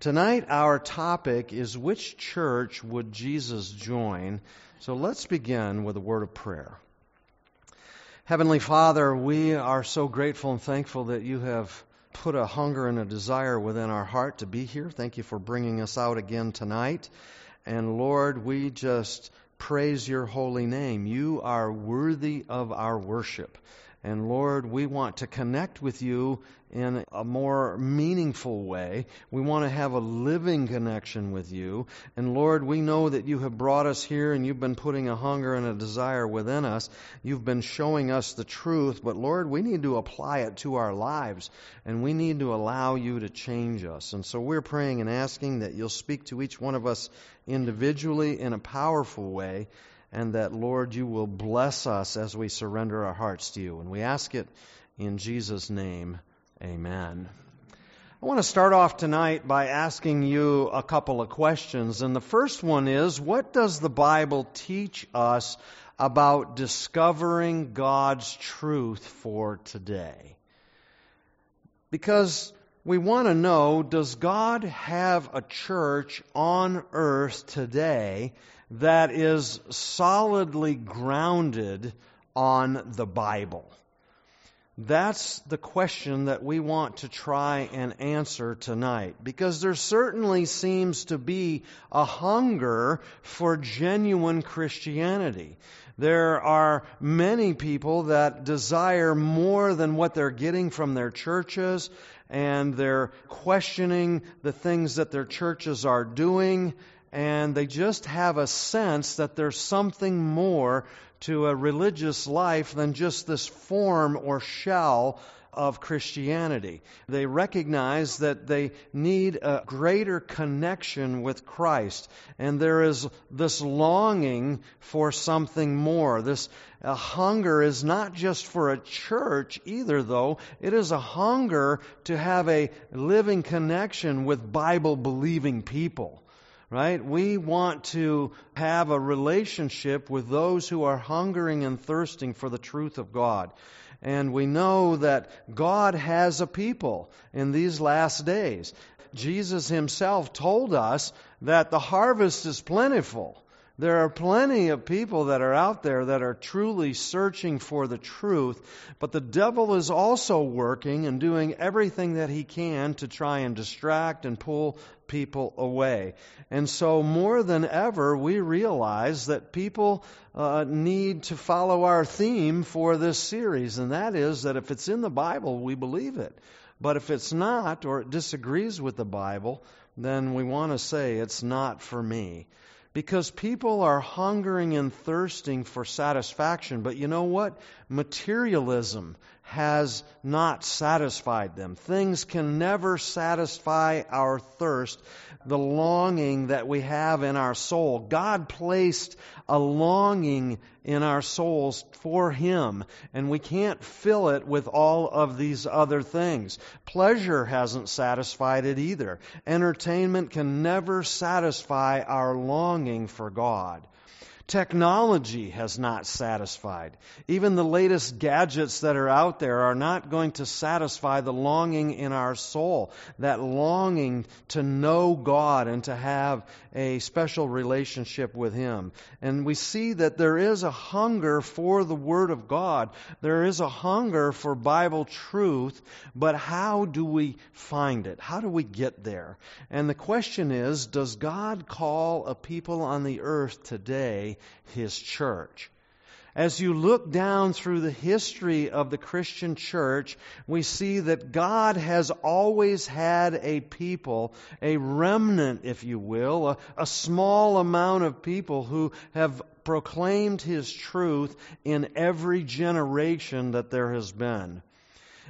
Tonight, our topic is which church would Jesus join? So let's begin with a word of prayer. Heavenly Father, we are so grateful and thankful that you have put a hunger and a desire within our heart to be here. Thank you for bringing us out again tonight. And Lord, we just praise your holy name. You are worthy of our worship. And Lord, we want to connect with you in a more meaningful way. We want to have a living connection with you. And Lord, we know that you have brought us here and you've been putting a hunger and a desire within us. You've been showing us the truth. But Lord, we need to apply it to our lives and we need to allow you to change us. And so we're praying and asking that you'll speak to each one of us individually in a powerful way and that, Lord, you will bless us as we surrender our hearts to you. And we ask it in Jesus' name. Amen. I want to start off tonight by asking you a couple of questions. And the first one is what does the Bible teach us about discovering God's truth for today? Because we want to know does God have a church on earth today that is solidly grounded on the Bible? That's the question that we want to try and answer tonight because there certainly seems to be a hunger for genuine Christianity. There are many people that desire more than what they're getting from their churches and they're questioning the things that their churches are doing and they just have a sense that there's something more to a religious life than just this form or shell of Christianity. They recognize that they need a greater connection with Christ. And there is this longing for something more. This hunger is not just for a church either, though. It is a hunger to have a living connection with Bible believing people right? We want to have a relationship with those who are hungering and thirsting for the truth of God. And we know that God has a people in these last days. Jesus himself told us that the harvest is plentiful. There are plenty of people that are out there that are truly searching for the truth, but the devil is also working and doing everything that he can to try and distract and pull people away. And so, more than ever, we realize that people uh, need to follow our theme for this series, and that is that if it's in the Bible, we believe it. But if it's not, or it disagrees with the Bible, then we want to say it's not for me. Because people are hungering and thirsting for satisfaction. But you know what? Materialism has not satisfied them. Things can never satisfy our thirst, the longing that we have in our soul. God placed a longing in our souls for Him, and we can't fill it with all of these other things. Pleasure hasn't satisfied it either. Entertainment can never satisfy our longing for God. Technology has not satisfied. Even the latest gadgets that are out there are not going to satisfy the longing in our soul, that longing to know God and to have a special relationship with Him. And we see that there is a hunger for the Word of God. There is a hunger for Bible truth, but how do we find it? How do we get there? And the question is, does God call a people on the earth today his church. As you look down through the history of the Christian church, we see that God has always had a people, a remnant, if you will, a, a, small amount of people who have proclaimed His truth in every generation that there has been.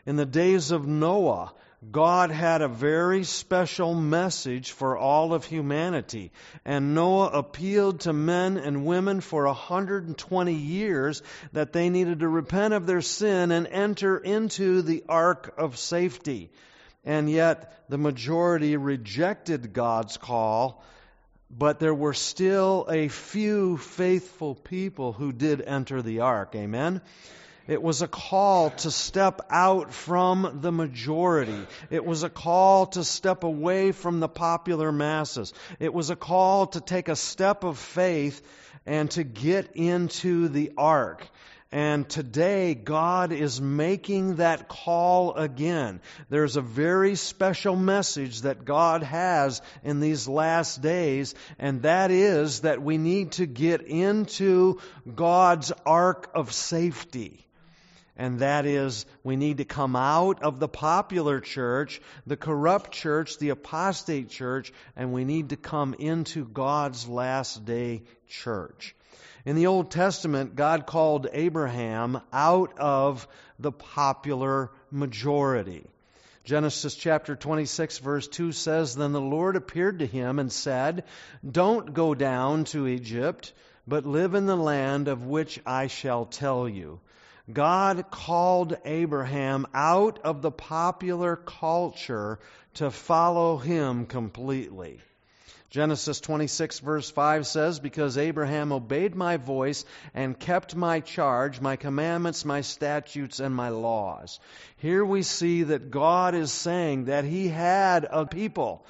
In the days of Noah, God had a very special message for all of humanity. And Noah appealed to men and women for 120 years that they needed to repent of their sin and enter into the ark of safety. And yet the majority rejected God's call, but there were still a few faithful people who did enter the ark. Amen? It was a call to step out from the majority. It was a call to step away from the popular masses. It was a call to take a step of faith and to get into the ark. And today, God is making that call again. There's a very special message that God has in these last days, and that is that we need to get into God's ark of safety. And that is, we need to come out of the popular church, the corrupt church, the apostate church, and we need to come into God's last day church. In the Old Testament, God called Abraham out of the popular majority. Genesis chapter 26, verse 2 says Then the Lord appeared to him and said, Don't go down to Egypt, but live in the land of which I shall tell you. God called Abraham out of the popular culture to follow him completely. Genesis 26, verse 5 says, Because Abraham obeyed my voice and kept my charge, my commandments, my statutes, and my laws. Here we see that God is saying that he had a people.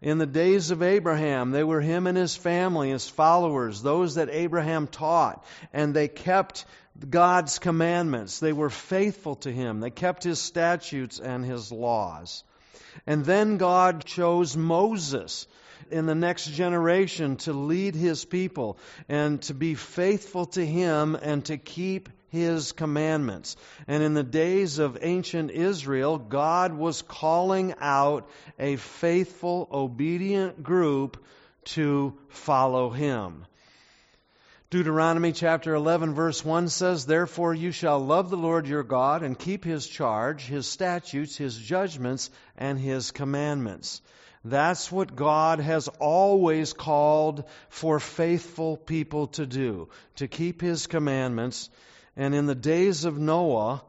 In the days of Abraham, they were him and his family, his followers, those that Abraham taught, and they kept God's commandments. They were faithful to him. They kept his statutes and his laws. And then God chose Moses in the next generation to lead his people and to be faithful to him and to keep his commandments. And in the days of ancient Israel, God was calling out a faithful, obedient group to follow him. Deuteronomy chapter 11 verse 1 says, Therefore you shall love the Lord your God and keep his charge, his statutes, his judgments, and his commandments. That's what God has always called for faithful people to do, to keep His commandments. And in the days of Noah,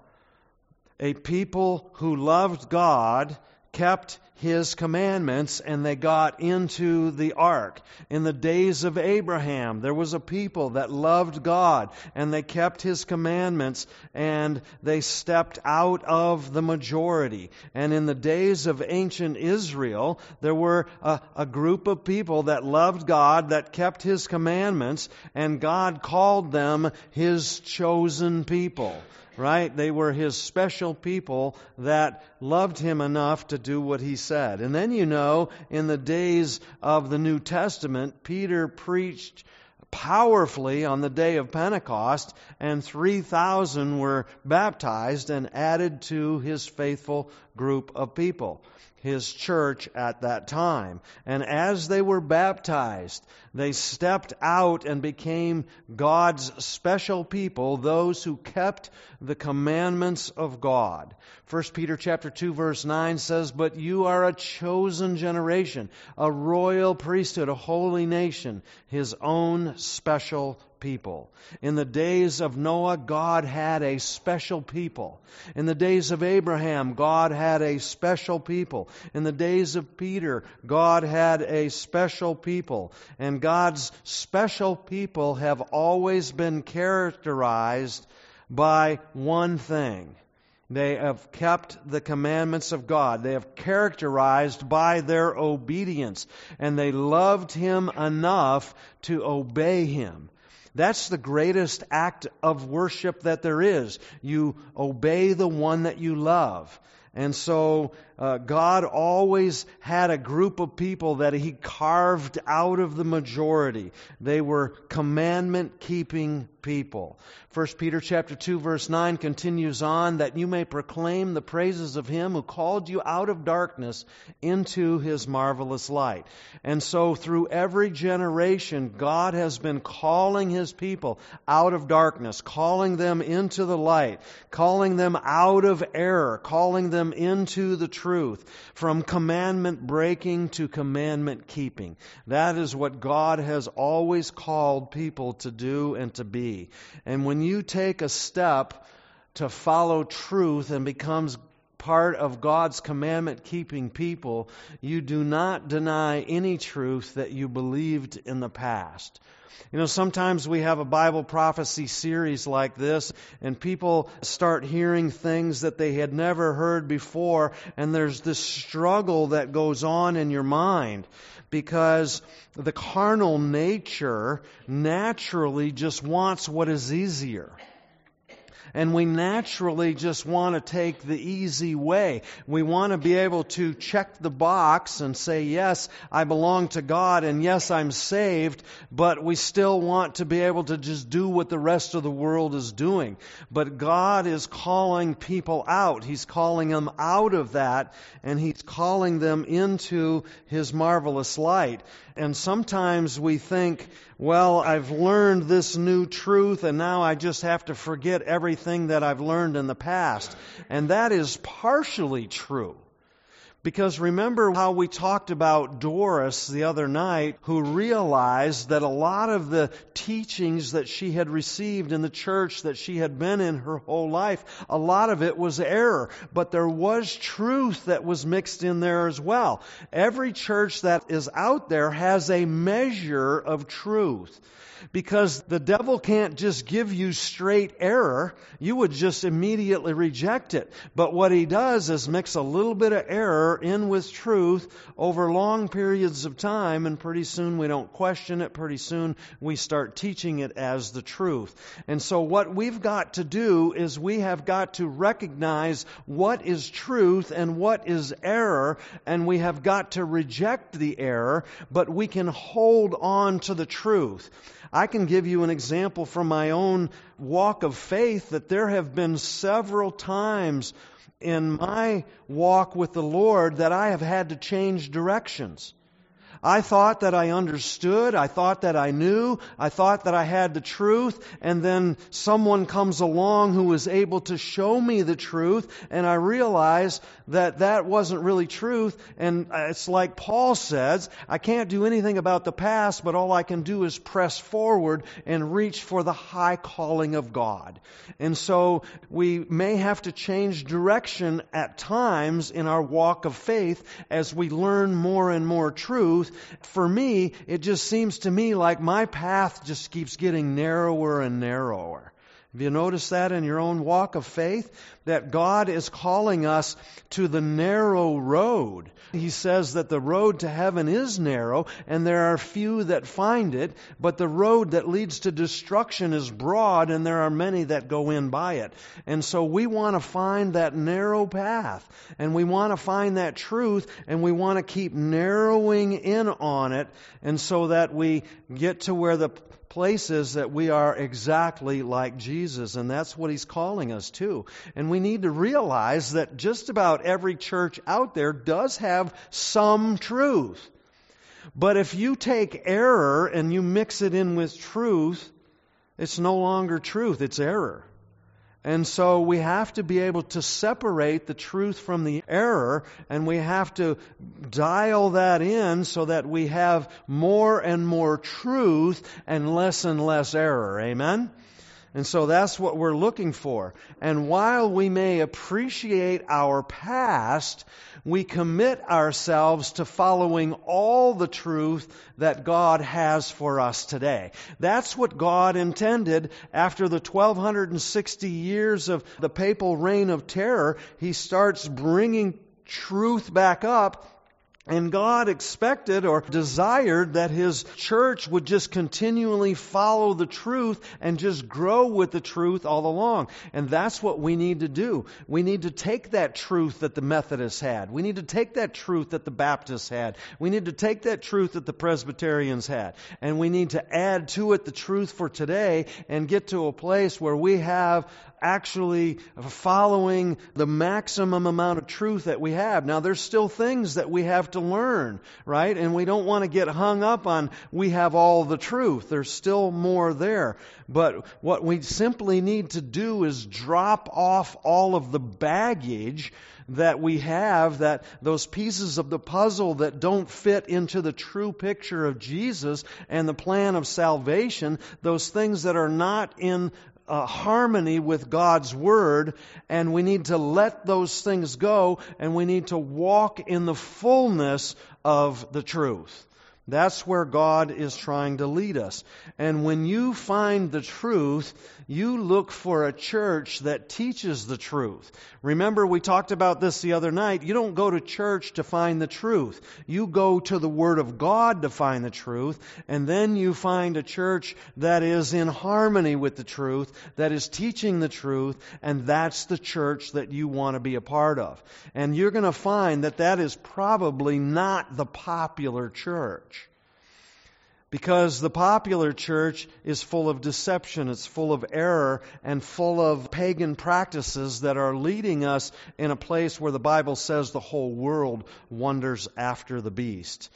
a people who loved God kept his commandments and they got into the ark. In the days of Abraham, there was a people that loved God and they kept his commandments and they stepped out of the majority. And in the days of ancient Israel, there were a, a group of people that loved God, that kept his commandments, and God called them his chosen people right? They were his special people that loved him enough to do what he said. And then you know, in the days of the New Testament, Peter preached powerfully on the day of Pentecost, and 3,000 were baptized and added to his faithful group of people his church at that time. And as they were baptized, they stepped out and became God's special people, those who kept the commandments of God. 1 Peter chapter 2 verse 9 says, "But you are a chosen generation, a royal priesthood, a holy nation, his own special people. In the days of Noah, God had a special people. In the days of Abraham, God had a special people. In the days of Peter, God had a special people. And God's special people have always been characterized by one thing. They have kept the commandments of God. They have characterized by their obedience. And they loved Him enough to obey Him. That's the greatest act of worship that there is. You obey the one that you love. And so uh, God always had a group of people that He carved out of the majority. They were commandment keeping people. 1 Peter chapter 2 verse 9 continues on that you may proclaim the praises of him who called you out of darkness into his marvelous light. And so through every generation God has been calling his people out of darkness, calling them into the light, calling them out of error, calling them into the truth, from commandment breaking to commandment keeping. That is what God has always called people to do and to be. And when you take a step to follow truth and becomes part of God's commandment keeping people, you do not deny any truth that you believed in the past. You know, sometimes we have a Bible prophecy series like this, and people start hearing things that they had never heard before, and there's this struggle that goes on in your mind because the carnal nature naturally just wants what is easier and we naturally just want to take the easy way. We want to be able to check the box and say, yes, I belong to God and yes, I'm saved, but we still want to be able to just do what the rest of the world is doing. But God is calling people out. He's calling them out of that and He's calling them into His marvelous light. And sometimes we think, well, I've learned this new truth and now I just have to forget everything that I've learned in the past. And that is partially true. Because remember how we talked about Doris the other night, who realized that a lot of the teachings that she had received in the church that she had been in her whole life, a lot of it was error. But there was truth that was mixed in there as well. Every church that is out there has a measure of truth because the devil can't just give you straight error. You would just immediately reject it. But what he does is mix a little bit of error in with truth over long periods of time, and pretty soon we don't question it. Pretty soon we start teaching it as the truth. And so what we've got to do is we have got to recognize what is truth and what is error, and we have got to reject the error, but we can hold on to the truth. I can give you an example from my own walk of faith that there have been several times in my walk with the Lord that I have had to change directions. I thought that I understood. I thought that I knew. I thought that I had the truth. And then someone comes along who was able to show me the truth. And I realize that that wasn't really truth. And uh, it's like Paul says, I can't do anything about the past, but all I can do is press forward and reach for the high calling of God. And so we may have to change direction at times in our walk of faith as we learn more and more truth for me, it just seems to me like my path just keeps getting narrower and narrower. Have you noticed that in your own walk of faith? That God is calling us to the narrow road. He says that the road to heaven is narrow and there are few that find it, but the road that leads to destruction is broad and there are many that go in by it. And so we want to find that narrow path and we want to find that truth and we want to keep narrowing in on it and so that we get to where the places that we are exactly like Jesus, and that's what he's calling us to. And we need to realize that just about every church out there does have some truth. But if you take error and you mix it in with truth, it's no longer truth, it's error. And so we have to be able to separate the truth from the error, and we have to dial that in so that we have more and more truth and less and less error. Amen? And so that's what we're looking for. And while we may appreciate our past, we commit ourselves to following all the truth that God has for us today. That's what God intended after the 1260 years of the papal reign of terror. He starts bringing truth back up and God expected or desired that His church would just continually follow the truth and just grow with the truth all along. And that's what we need to do. We need to take that truth that the Methodists had. We need to take that truth that the Baptists had. We need to take that truth that the Presbyterians had. And we need to add to it the truth for today and get to a place where we have actually following the maximum amount of truth that we have. Now, there's still things that we have to learn, right? And we don't want to get hung up on we have all the truth. There's still more there. But what we simply need to do is drop off all of the baggage that we have, that those pieces of the puzzle that don't fit into the true picture of Jesus and the plan of salvation, those things that are not in uh, harmony with God's Word, and we need to let those things go, and we need to walk in the fullness of the truth. That's where God is trying to lead us. And when you find the truth, you look for a church that teaches the truth. Remember, we talked about this the other night. You don't go to church to find the truth. You go to the Word of God to find the truth, and then you find a church that is in harmony with the truth, that is teaching the truth, and that's the church that you want to be a part of. And you're going to find that that is probably not the popular church because the popular church is full of deception, it's full of error, and full of pagan practices that are leading us in a place where the Bible says the whole world wanders after the beast.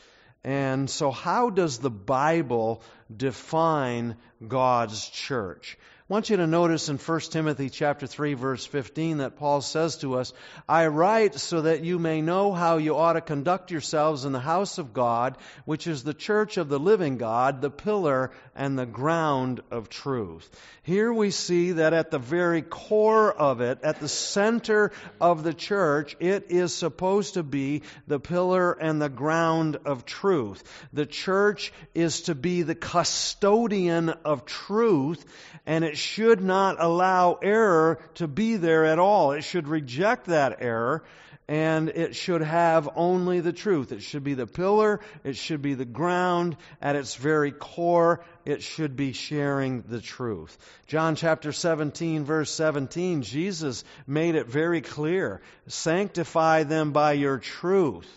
And so, how does the Bible define God's church? I want you to notice in 1 Timothy chapter 3 verse 15 that Paul says to us, I write so that you may know how you ought to conduct yourselves in the house of God, which is the church of the living God, the pillar and the ground of truth. Here we see that at the very core of it, at the center of the church, it is supposed to be the pillar and the ground of truth. The church is to be the custodian of truth and it should not allow error to be there at all. It should reject that error and it should have only the truth. It should be the pillar, it should be the ground. At its very core, it should be sharing the truth. John chapter 17, verse 17, Jesus made it very clear sanctify them by your truth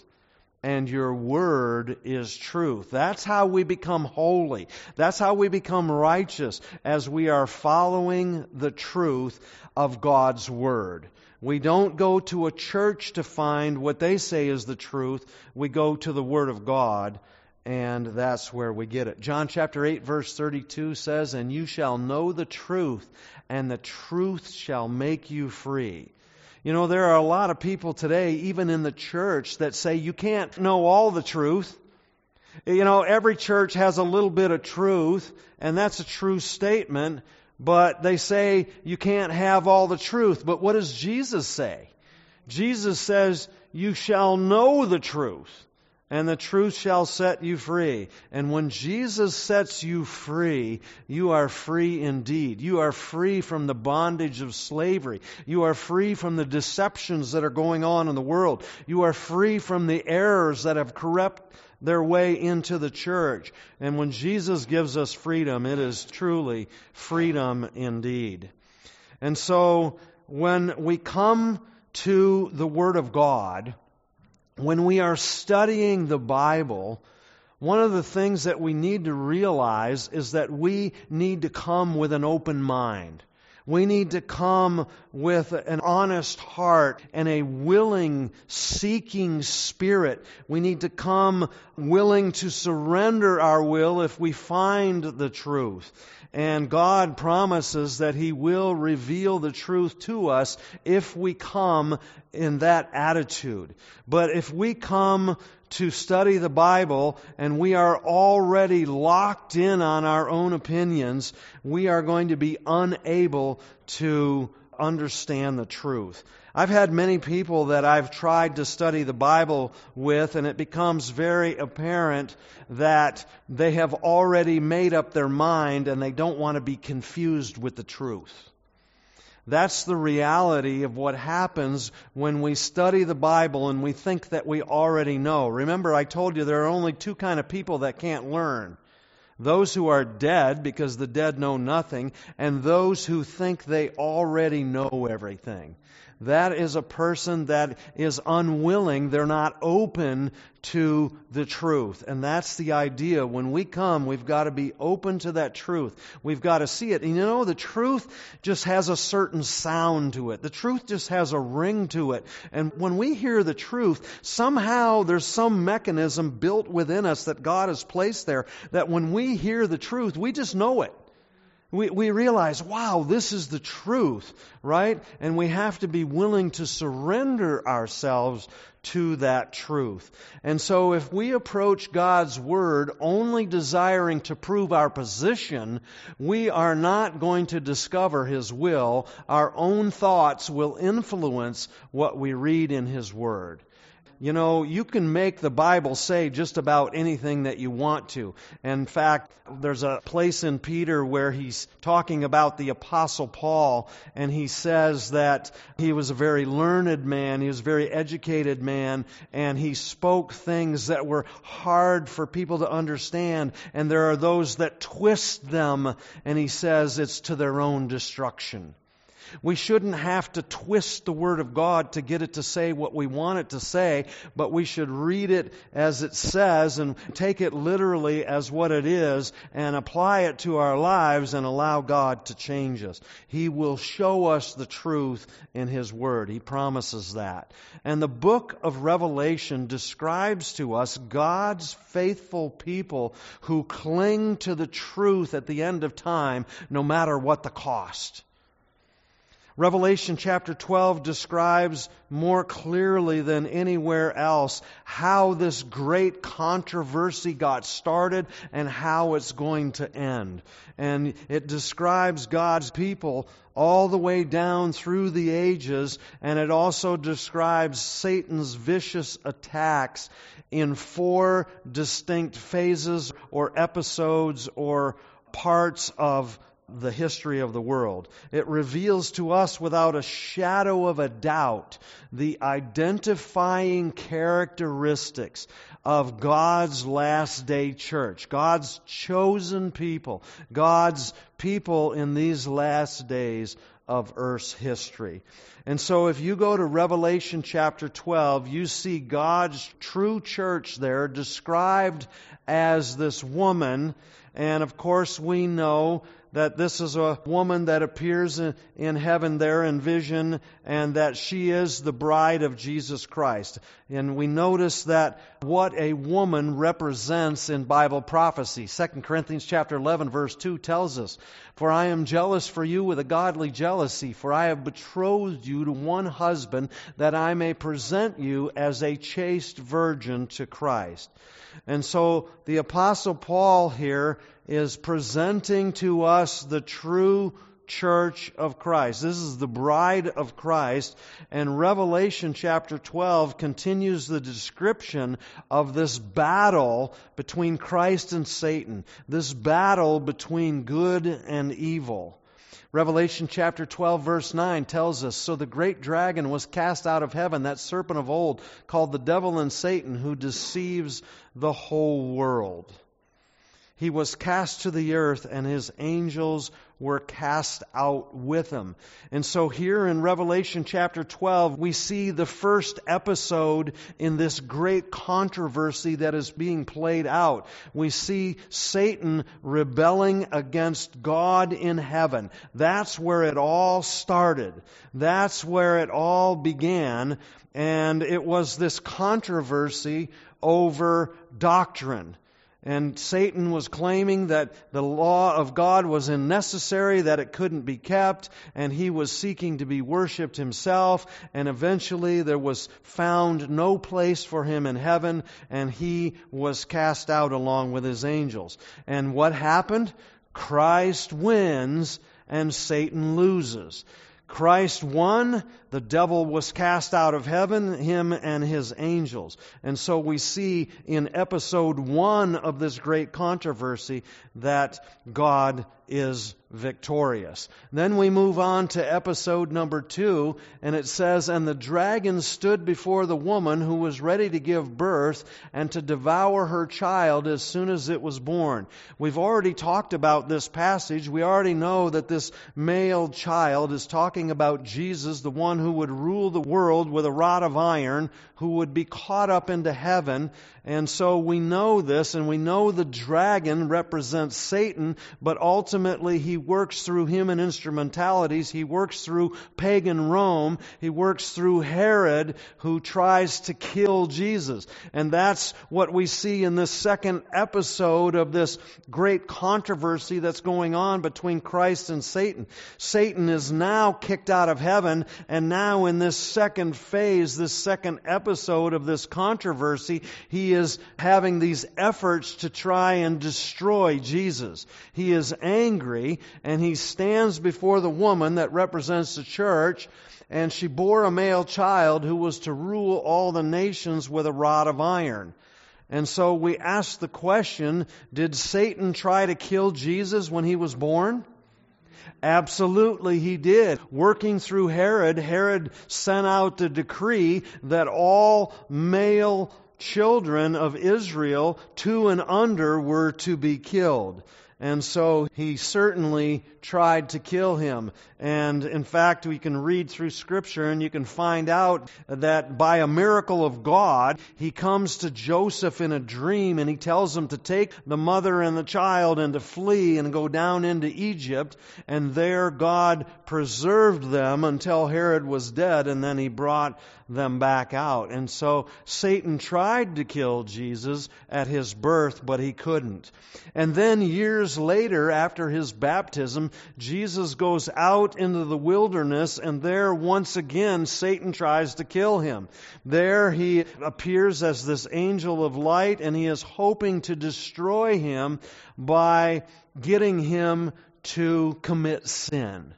and your word is truth. That's how we become holy. That's how we become righteous as we are following the truth of God's word. We don't go to a church to find what they say is the truth. We go to the word of God and that's where we get it. John chapter 8 verse 32 says, "And you shall know the truth, and the truth shall make you free." You know, there are a lot of people today, even in the church, that say you can't know all the truth. You know, every church has a little bit of truth, and that's a true statement, but they say you can't have all the truth. But what does Jesus say? Jesus says, You shall know the truth and the truth shall set you free. And when Jesus sets you free, you are free indeed. You are free from the bondage of slavery. You are free from the deceptions that are going on in the world. You are free from the errors that have corrupt their way into the church. And when Jesus gives us freedom, it is truly freedom indeed. And so when we come to the Word of God, when we are studying the Bible, one of the things that we need to realize is that we need to come with an open mind. We need to come with an honest heart and a willing, seeking spirit. We need to come willing to surrender our will if we find the truth. And God promises that He will reveal the truth to us if we come in that attitude. But if we come to study the Bible and we are already locked in on our own opinions, we are going to be unable to understand the truth. I've had many people that I've tried to study the Bible with, and it becomes very apparent that they have already made up their mind and they don't want to be confused with the truth. That's the reality of what happens when we study the Bible and we think that we already know. Remember, I told you there are only two kind of people that can't learn those who are dead because the dead know nothing, and those who think they already know everything. That is a person that is unwilling. They're not open to the truth. And that's the idea. When we come, we've got to be open to that truth. We've got to see it. And you know, the truth just has a certain sound to it. The truth just has a ring to it. And when we hear the truth, somehow there's some mechanism built within us that God has placed there that when we hear the truth, we just know it we, we realize, wow, this is the truth, right? And we have to be willing to surrender ourselves to that truth. And so if we approach God's Word only desiring to prove our position, we are not going to discover His will. Our own thoughts will influence what we read in His Word. You know, you can make the Bible say just about anything that you want to. In fact, there's a place in Peter where he's talking about the Apostle Paul, and he says that he was a very learned man, he was a very educated man, and he spoke things that were hard for people to understand, and there are those that twist them, and he says it's to their own destruction. We shouldn't have to twist the Word of God to get it to say what we want it to say, but we should read it as it says and take it literally as what it is and apply it to our lives and allow God to change us. He will show us the truth in His Word. He promises that. And the book of Revelation describes to us God's faithful people who cling to the truth at the end of time, no matter what the cost. Revelation chapter 12 describes more clearly than anywhere else how this great controversy got started and how it's going to end. And it describes God's people all the way down through the ages, and it also describes Satan's vicious attacks in four distinct phases or episodes or parts of the history of the world. It reveals to us without a shadow of a doubt the identifying characteristics of God's last day church, God's chosen people, God's people in these last days of Earth's history. And so if you go to Revelation chapter 12, you see God's true church there described as this woman. And of course, we know that this is a woman that appears in, in, heaven there in vision and that she is the bride of Jesus Christ. And we notice that what a woman represents in Bible prophecy. 2 Corinthians chapter 11 verse 2 tells us, For I am jealous for you with a godly jealousy, for I have betrothed you to one husband that I may present you as a chaste virgin to Christ. And so the apostle Paul here is presenting to us the true church of Christ. This is the bride of Christ. And Revelation chapter 12 continues the description of this battle between Christ and Satan, this battle between good and evil. Revelation chapter 12, verse 9 tells us So the great dragon was cast out of heaven, that serpent of old, called the devil and Satan, who deceives the whole world he was cast to the earth and his angels were cast out with him. And so here in Revelation chapter 12, we see the first episode in this great controversy that is being played out. We see Satan rebelling against God in heaven. That's where it all started. That's where it all began. And it was this controversy over doctrine. And Satan was claiming that the law of God was unnecessary, that it couldn't be kept, and he was seeking to be worshiped himself. And eventually there was found no place for him in heaven, and he was cast out along with his angels. And what happened? Christ wins and Satan loses. Christ won, the devil was cast out of heaven, him and his angels. And so we see in episode one of this great controversy that God is victorious. Then we move on to episode number two, and it says, And the dragon stood before the woman who was ready to give birth and to devour her child as soon as it was born. We've already talked about this passage. We already know that this male child is talking about Jesus, the one who would rule the world with a rod of iron, who would be caught up into heaven. And so we know this, and we know the dragon represents Satan, but ultimately he works through human instrumentalities. He works through pagan Rome. He works through Herod, who tries to kill Jesus. And that's what we see in this second episode of this great controversy that's going on between Christ and Satan. Satan is now kicked out of heaven, and now in this second phase, this second episode of this controversy, he is having these efforts to try and destroy Jesus. He is angry, and he stands before the woman that represents the church, and she bore a male child who was to rule all the nations with a rod of iron. And so we ask the question Did Satan try to kill Jesus when he was born? Absolutely, he did. Working through Herod, Herod sent out the decree that all male children of Israel, two and under, were to be killed. And so he certainly tried to kill him. And in fact, we can read through Scripture and you can find out that by a miracle of God, he comes to Joseph in a dream and he tells him to take the mother and the child and to flee and go down into Egypt. And there God preserved them until Herod was dead and then he brought them back out. And so Satan tried to kill Jesus at his birth, but he couldn't. And then years later, after his baptism, Jesus goes out into the wilderness, and there once again Satan tries to kill him. There he appears as this angel of light, and he is hoping to destroy him by getting him to commit sin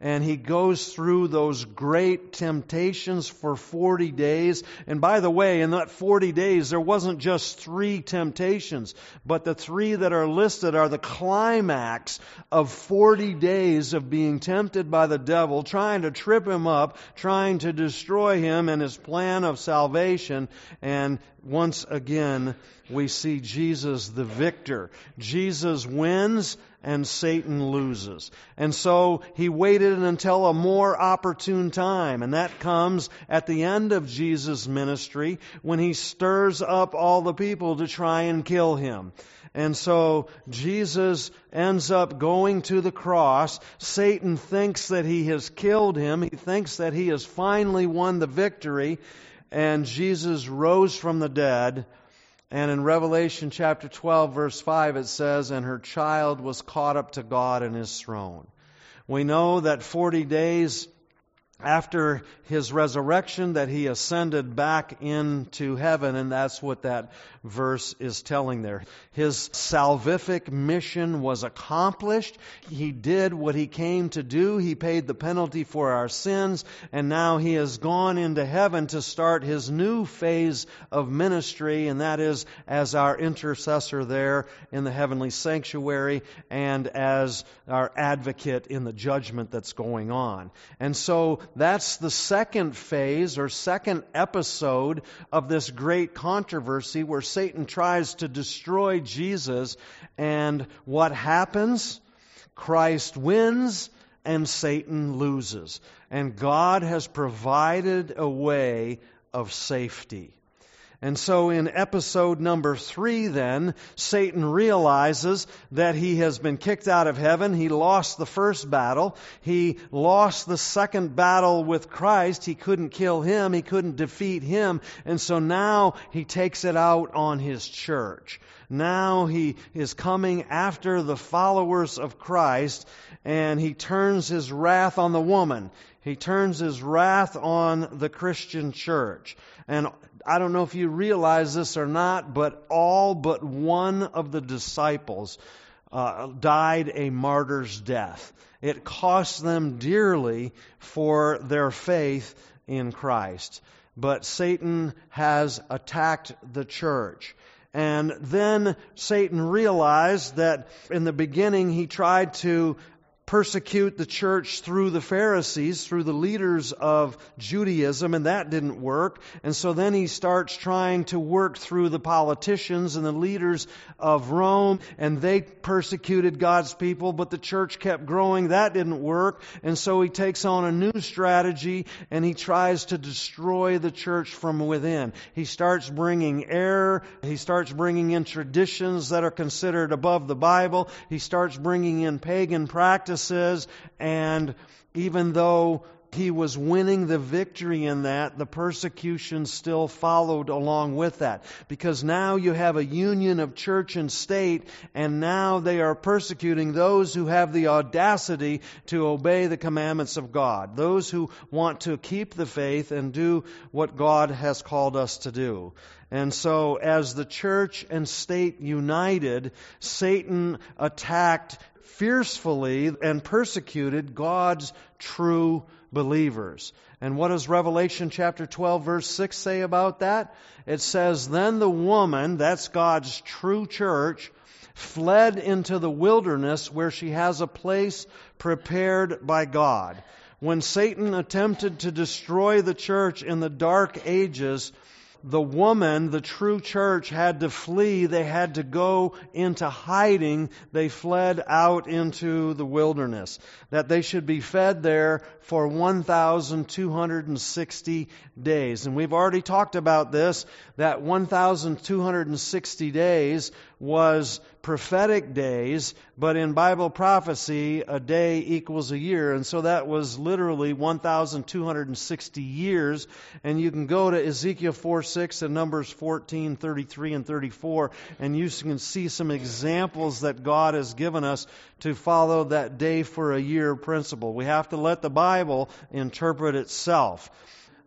and he goes through those great temptations for 40 days. And by the way, in that 40 days, there wasn't just three temptations, but the three that are listed are the climax of 40 days of being tempted by the devil, trying to trip him up, trying to destroy him and his plan of salvation. And once again, we see Jesus the victor. Jesus wins and Satan loses. And so he waited until a more opportune time, and that comes at the end of Jesus' ministry when he stirs up all the people to try and kill him. And so Jesus ends up going to the cross. Satan thinks that he has killed him. He thinks that he has finally won the victory. And Jesus rose from the dead and in Revelation chapter 12, verse 5, it says, And her child was caught up to God in his throne. We know that 40 days after his resurrection that he ascended back into heaven, and that's what that verse is telling there. His salvific mission was accomplished. He did what he came to do. He paid the penalty for our sins, and now he has gone into heaven to start his new phase of ministry, and that is as our intercessor there in the heavenly sanctuary and as our advocate in the judgment that's going on. And so that's the second phase or second episode of this great controversy where Satan tries to destroy Jesus. And what happens? Christ wins and Satan loses. And God has provided a way of safety. And so in episode number three, then, Satan realizes that he has been kicked out of heaven. He lost the first battle. He lost the second battle with Christ. He couldn't kill him. He couldn't defeat him. And so now he takes it out on his church. Now he is coming after the followers of Christ and he turns his wrath on the woman. He turns his wrath on the Christian church. And I don't know if you realize this or not, but all but one of the disciples uh, died a martyr's death. It cost them dearly for their faith in Christ. But Satan has attacked the church. And then Satan realized that in the beginning he tried to persecute the church through the Pharisees, through the leaders of Judaism, and that didn't work. And so then he starts trying to work through the politicians and the leaders of Rome, and they persecuted God's people, but the church kept growing. That didn't work. And so he takes on a new strategy and he tries to destroy the church from within. He starts bringing error. He starts bringing in traditions that are considered above the Bible. He starts bringing in pagan practices and even though he was winning the victory in that, the persecution still followed along with that. Because now you have a union of church and state, and now they are persecuting those who have the audacity to obey the commandments of God, those who want to keep the faith and do what God has called us to do. And so, as the church and state united, Satan attacked fiercely and persecuted God's true believers. And what does Revelation chapter 12 verse 6 say about that? It says, Then the woman, that's God's true church, fled into the wilderness where she has a place prepared by God. When Satan attempted to destroy the church in the dark ages, the woman, the true church, had to flee. They had to go into hiding. They fled out into the wilderness. That they should be fed there for 1,260 days. And we've already talked about this, that 1,260 days was prophetic days, but in Bible prophecy, a day equals a year. And so that was literally 1,260 years. And you can go to Ezekiel 4 6 and Numbers 14, 33, and 34, and you can see some examples that God has given us to follow that day for a year principle. We have to let the Bible interpret itself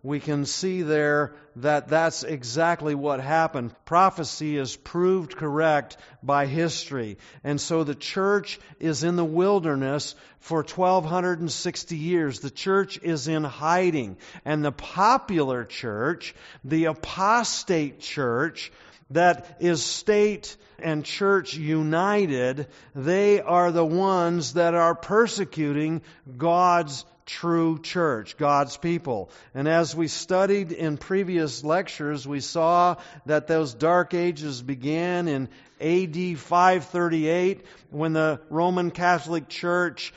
we can see there that that's exactly what happened. Prophecy is proved correct by history. And so the church is in the wilderness for 1260 years. The church is in hiding. And the popular church, the apostate church, that is state and church united, they are the ones that are persecuting God's true church, God's people. And as we studied in previous lectures, we saw that those dark ages began in AD 538 when the Roman Catholic Church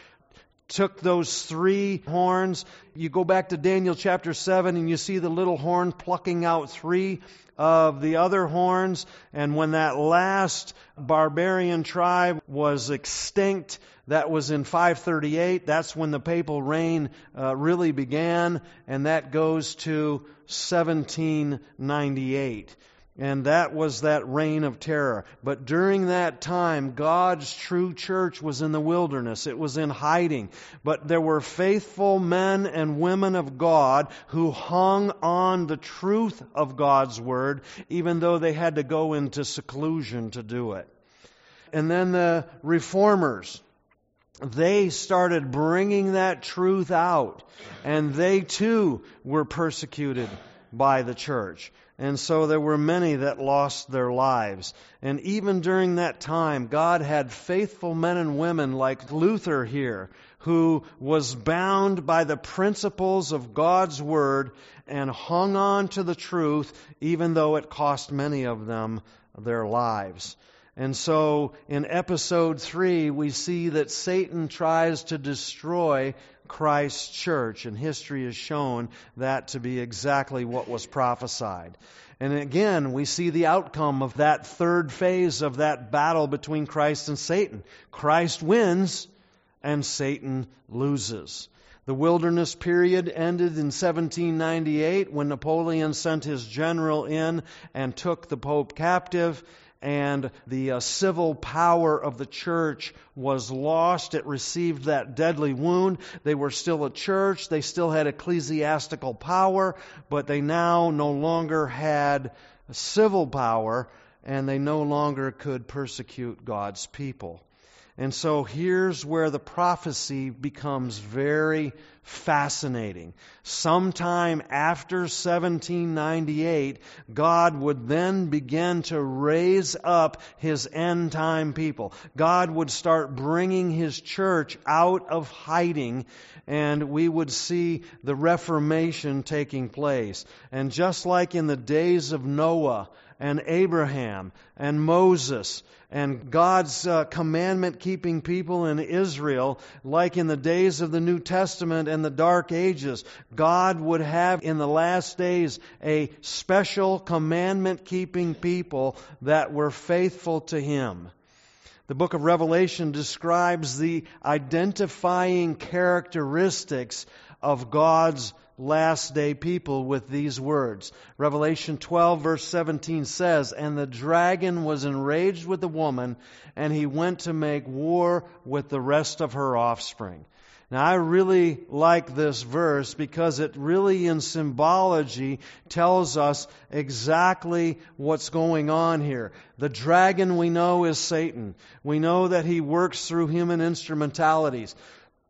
took those three horns. You go back to Daniel chapter 7 and you see the little horn plucking out three of the other horns. And when that last barbarian tribe was extinct, that was in 538. That's when the papal reign uh, really began, and that goes to 1798. And that was that reign of terror. But during that time, God's true church was in the wilderness. It was in hiding. But there were faithful men and women of God who hung on the truth of God's word, even though they had to go into seclusion to do it. And then the reformers, they started bringing that truth out. And they too were persecuted by the church. And so there were many that lost their lives. And even during that time, God had faithful men and women like Luther here, who was bound by the principles of God's Word and hung on to the truth, even though it cost many of them their lives. And so in episode three, we see that Satan tries to destroy Christ's church, and history has shown that to be exactly what was prophesied. And again, we see the outcome of that third phase of that battle between Christ and Satan. Christ wins, and Satan loses. The wilderness period ended in 1798 when Napoleon sent his general in and took the Pope captive and the uh, civil power of the church was lost. It received that deadly wound. They were still a church. They still had ecclesiastical power, but they now no longer had civil power and they no longer could persecute God's people. And so here's where the prophecy becomes very fascinating. Sometime after 1798, God would then begin to raise up his end time people. God would start bringing his church out of hiding and we would see the Reformation taking place. And just like in the days of Noah and Abraham and Moses and God's uh, commandment keeping people in Israel, like in the days of the New Testament and the Dark Ages, God would have in the last days a special commandment keeping people that were faithful to Him. The book of Revelation describes the identifying characteristics of God's last day people with these words. Revelation 12 verse 17 says, And the dragon was enraged with the woman, and he went to make war with the rest of her offspring. Now, I really like this verse because it really, in symbology, tells us exactly what's going on here. The dragon we know is Satan. We know that he works through human instrumentalities.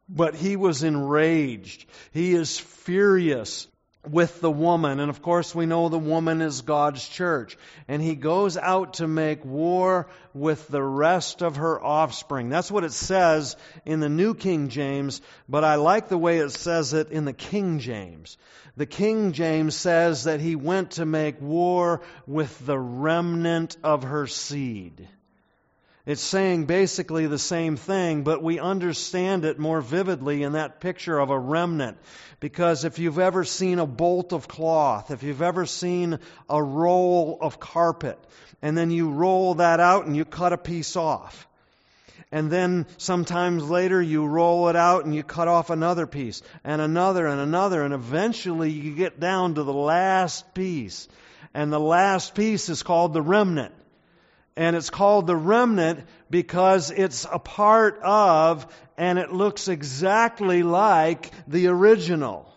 But he was enraged. He is furious with the woman. And of course, we know the woman is God's church. And he goes out to make war with the rest of her offspring. That's what it says in the New King James, but I like the way it says it in the King James. The King James says that he went to make war with the remnant of her seed. It's saying basically the same thing, but we understand it more vividly in that picture of a remnant. Because if you've ever seen a bolt of cloth, if you've ever seen a roll of carpet, and then you roll that out and you cut a piece off, and then sometimes later you roll it out and you cut off another piece, and another and another, and eventually you get down to the last piece. And the last piece is called the remnant and it's called the remnant because it's a part of and it looks exactly like the original.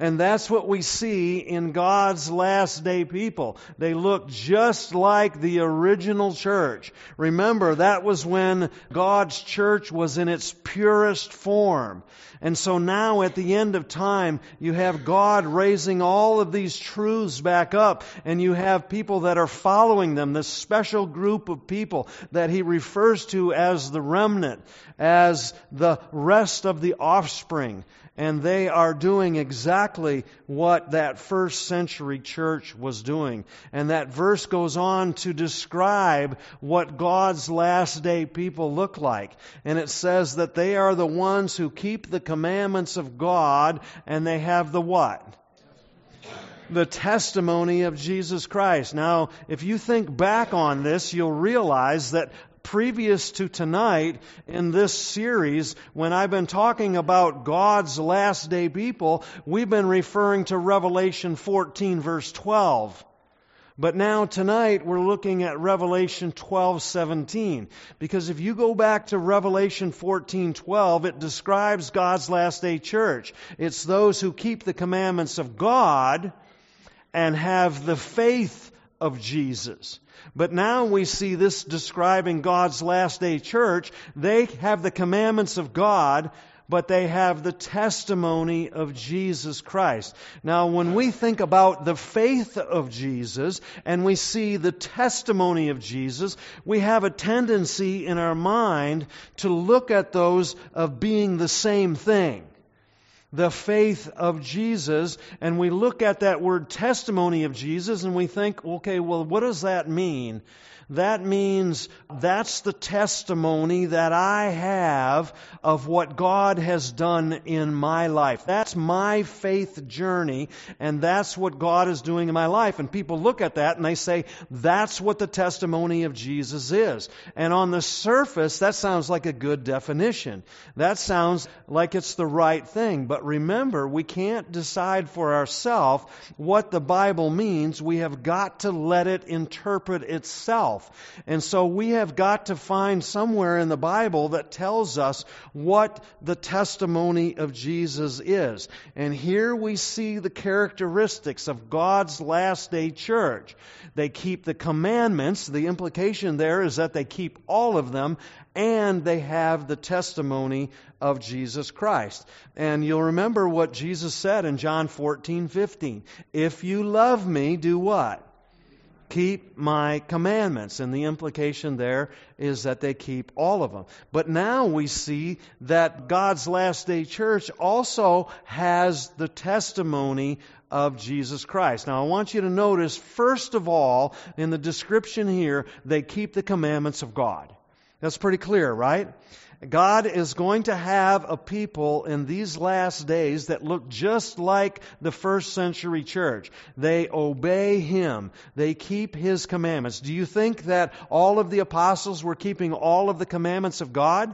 And that's what we see in God's last day people. They look just like the original church. Remember, that was when God's church was in its purest form. And so now at the end of time, you have God raising all of these truths back up, and you have people that are following them, this special group of people that he refers to as the remnant, as the rest of the offspring and they are doing exactly what that first century church was doing. And that verse goes on to describe what God's last day people look like. And it says that they are the ones who keep the commandments of God and they have the what? the testimony of Jesus Christ. Now, if you think back on this, you'll realize that previous to tonight in this series, when I've been talking about God's last day people, we've been referring to Revelation 14 verse 12. But now tonight we're looking at Revelation 12:17 because if you go back to Revelation 14:12 it describes God's last day church. It's those who keep the commandments of God and have the faith of Jesus. But now we see this describing God's last day church. They have the commandments of God, but they have the testimony of Jesus Christ. Now, when we think about the faith of Jesus and we see the testimony of Jesus, we have a tendency in our mind to look at those of being the same thing the faith of Jesus, and we look at that word testimony of Jesus and we think, okay, well, what does that mean? That means that's the testimony that I have of what God has done in my life. That's my faith journey, and that's what God is doing in my life. And people look at that and they say, that's what the testimony of Jesus is. And on the surface, that sounds like a good definition. That sounds like it's the right thing. But remember, we can't decide for ourselves what the Bible means. We have got to let it interpret itself himself. And so we have got to find somewhere in the Bible that tells us what the testimony of Jesus is. And here we see the characteristics of God's last day church. They keep the commandments. The implication there is that they keep all of them and they have the testimony of Jesus Christ. And you'll remember what Jesus said in John 14, 15. If you love me, do what? Keep my commandments. And the implication there is that they keep all of them. But now we see that God's last day church also has the testimony of Jesus Christ. Now I want you to notice, first of all, in the description here, they keep the commandments of God. That's pretty clear, right? God is going to have a people in these last days that look just like the first century church. They obey Him. They keep His commandments. Do you think that all of the apostles were keeping all of the commandments of God?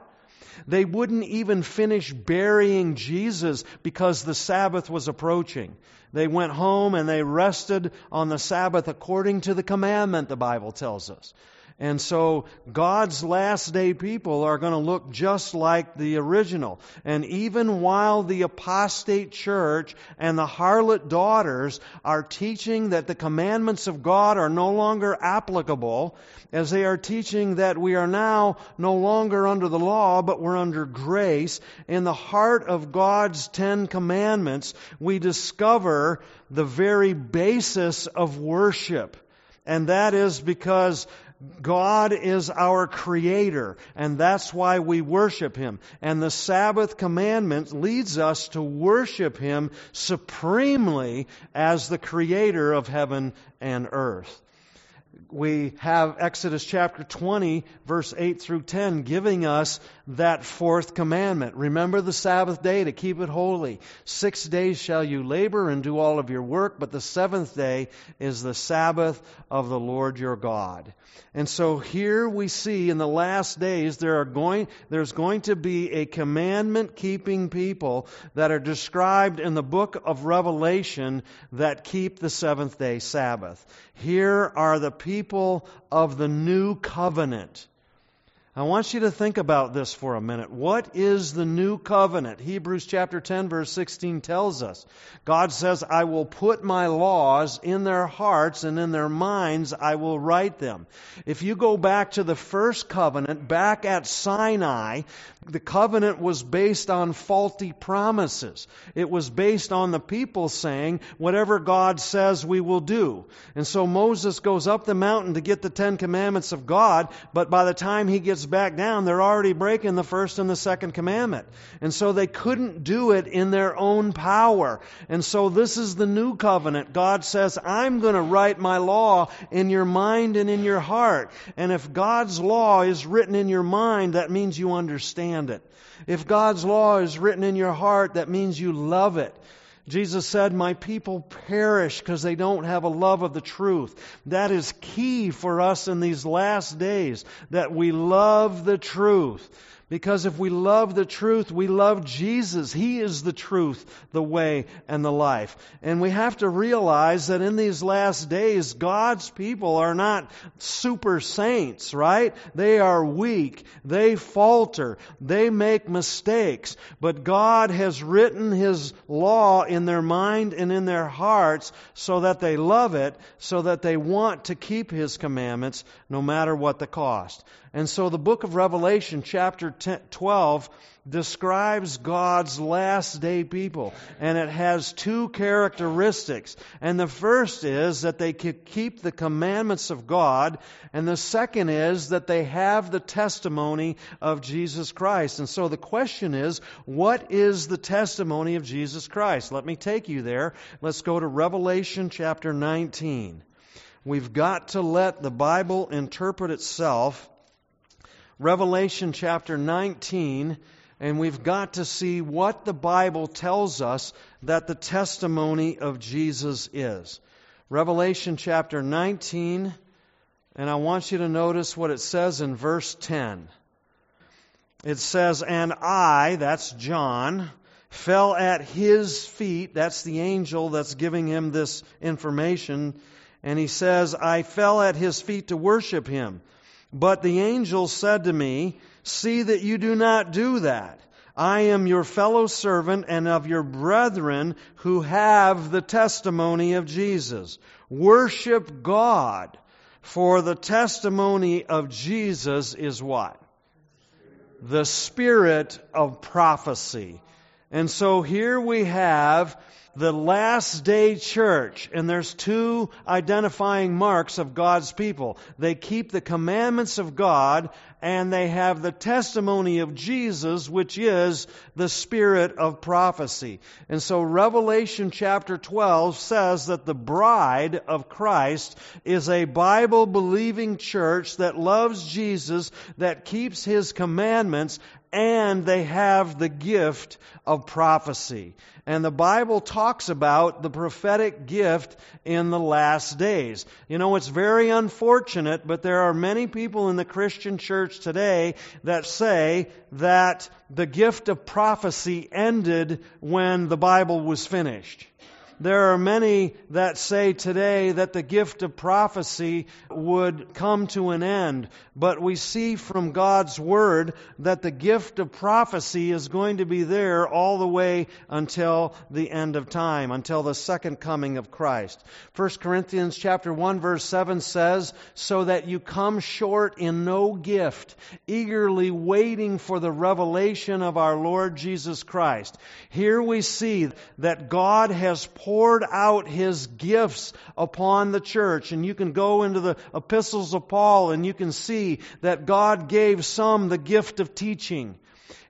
They wouldn't even finish burying Jesus because the Sabbath was approaching. They went home and they rested on the Sabbath according to the commandment, the Bible tells us. And so God's last day people are going to look just like the original. And even while the apostate church and the harlot daughters are teaching that the commandments of God are no longer applicable, as they are teaching that we are now no longer under the law, but we're under grace, in the heart of God's Ten Commandments, we discover the very basis of worship. And that is because God is our creator, and that's why we worship Him. And the Sabbath commandment leads us to worship Him supremely as the creator of heaven and earth we have Exodus chapter 20, verse 8 through 10, giving us that fourth commandment. Remember the Sabbath day to keep it holy. Six days shall you labor and do all of your work, but the seventh day is the Sabbath of the Lord your God. And so here we see in the last days there are going, there's going to be a commandment keeping people that are described in the book of Revelation that keep the seventh day Sabbath. Here are the people of the new covenant. I want you to think about this for a minute. What is the new covenant? Hebrews chapter 10 verse 16 tells us. God says, I will put my laws in their hearts and in their minds I will write them. If you go back to the first covenant, back at Sinai, the covenant was based on faulty promises. It was based on the people saying, whatever God says we will do. And so Moses goes up the mountain to get the Ten Commandments of God, but by the time he gets back down, they're already breaking the first and the second commandment. And so they couldn't do it in their own power. And so this is the new covenant. God says, I'm going to write my law in your mind and in your heart. And if God's law is written in your mind, that means you understand understand it. If God's law is written in your heart, that means you love it. Jesus said, My people perish because they don't have a love of the truth. That is key for us in these last days, that we love the truth. Because if we love the truth, we love Jesus. He is the truth, the way, and the life. And we have to realize that in these last days, God's people are not super saints, right? They are weak. They falter. They make mistakes. But God has written His law in their mind and in their hearts so that they love it, so that they want to keep His commandments no matter what the cost. And so the book of Revelation, chapter 10, 12, describes God's last day people. And it has two characteristics. And the first is that they keep the commandments of God. And the second is that they have the testimony of Jesus Christ. And so the question is, what is the testimony of Jesus Christ? Let me take you there. Let's go to Revelation chapter 19. We've got to let the Bible interpret itself Revelation chapter 19, and we've got to see what the Bible tells us that the testimony of Jesus is. Revelation chapter 19, and I want you to notice what it says in verse 10. It says, And I, that's John, fell at his feet. That's the angel that's giving him this information. And he says, I fell at his feet to worship him. But the angel said to me, See that you do not do that. I am your fellow servant and of your brethren who have the testimony of Jesus. Worship God, for the testimony of Jesus is what? the spirit of prophecy. And so here we have the last day church, and there's two identifying marks of God's people. They keep the commandments of God, and they have the testimony of Jesus, which is the spirit of prophecy. And so Revelation chapter 12 says that the bride of Christ is a Bible believing church that loves Jesus, that keeps his commandments, and they have the gift of prophecy. And the Bible talks about the prophetic gift in the last days. You know, it's very unfortunate, but there are many people in the Christian church today that say that the gift of prophecy ended when the Bible was finished. There are many that say today that the gift of prophecy would come to an end, but we see from God's Word that the gift of prophecy is going to be there all the way until the end of time, until the second coming of Christ. 1 Corinthians chapter 1 verse 7 says, so that you come short in no gift, eagerly waiting for the revelation of our Lord Jesus Christ. Here we see that God has poured out his gifts upon the church. And you can go into the epistles of Paul and you can see that God gave some the gift of teaching.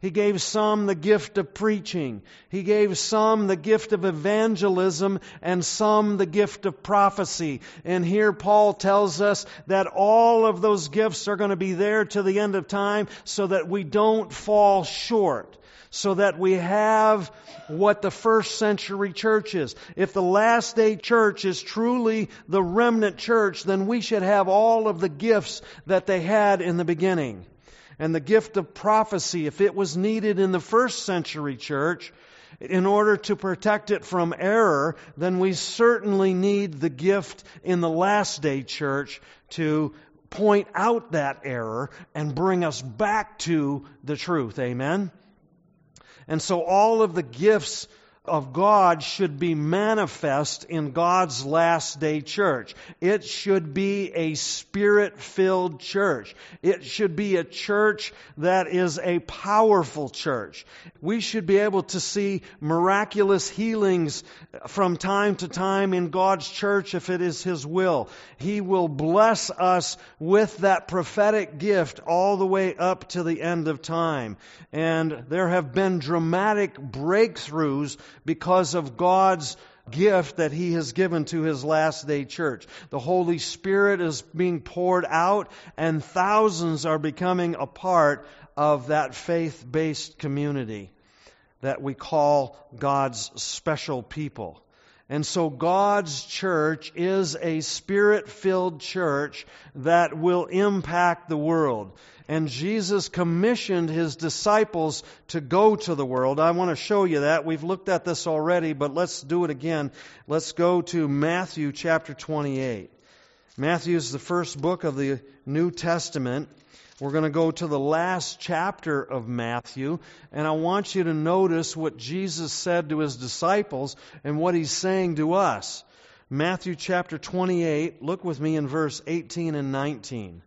He gave some the gift of preaching. He gave some the gift of evangelism and some the gift of prophecy. And here Paul tells us that all of those gifts are going to be there to the end of time so that we don't fall short so that we have what the first century church is. If the last day church is truly the remnant church, then we should have all of the gifts that they had in the beginning. And the gift of prophecy, if it was needed in the first century church, in order to protect it from error, then we certainly need the gift in the last day church to point out that error and bring us back to the truth. Amen? And so all of the gifts of God should be manifest in God's last day church. It should be a spirit filled church. It should be a church that is a powerful church. We should be able to see miraculous healings from time to time in God's church if it is His will. He will bless us with that prophetic gift all the way up to the end of time. And there have been dramatic breakthroughs because of God's gift that He has given to His last day church. The Holy Spirit is being poured out, and thousands are becoming a part of that faith based community that we call God's special people. And so God's church is a spirit filled church that will impact the world. And Jesus commissioned his disciples to go to the world. I want to show you that. We've looked at this already, but let's do it again. Let's go to Matthew chapter 28. Matthew is the first book of the New Testament. We're going to go to the last chapter of Matthew, and I want you to notice what Jesus said to his disciples and what he's saying to us. Matthew chapter 28, look with me in verse 18 and 19.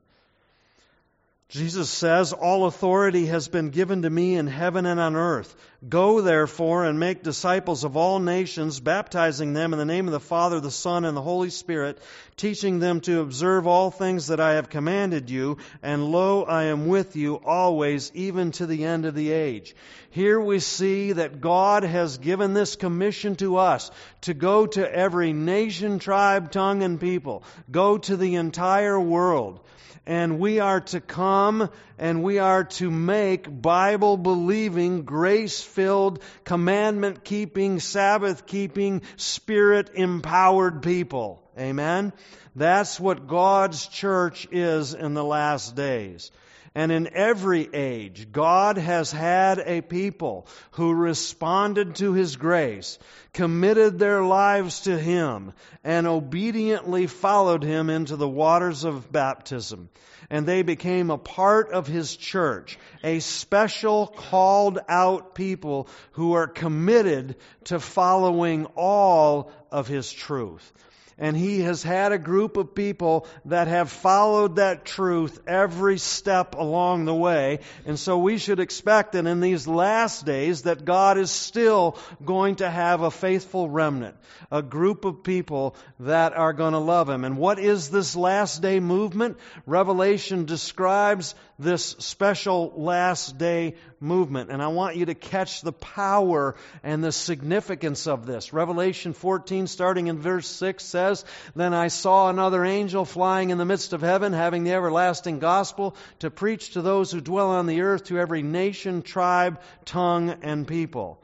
Jesus says, All authority has been given to me in heaven and on earth. Go therefore and make disciples of all nations, baptizing them in the name of the Father, the Son, and the Holy Spirit, teaching them to observe all things that I have commanded you, and lo, I am with you always, even to the end of the age. Here we see that God has given this commission to us to go to every nation, tribe, tongue, and people. Go to the entire world and we are to come and we are to make Bible believing, grace filled, commandment keeping, Sabbath keeping, spirit empowered people. Amen? That's what God's church is in the last days. And in every age, God has had a people who responded to His grace, committed their lives to Him, and obediently followed Him into the waters of baptism. And they became a part of His church, a special called out people who are committed to following all of His truth. And he has had a group of people that have followed that truth every step along the way. And so we should expect that in these last days that God is still going to have a faithful remnant, a group of people that are going to love him. And what is this last day movement? Revelation describes this special last day movement. And I want you to catch the power and the significance of this. Revelation 14, starting in verse 6, says, Then I saw another angel flying in the midst of heaven, having the everlasting gospel to preach to those who dwell on the earth, to every nation, tribe, tongue, and people.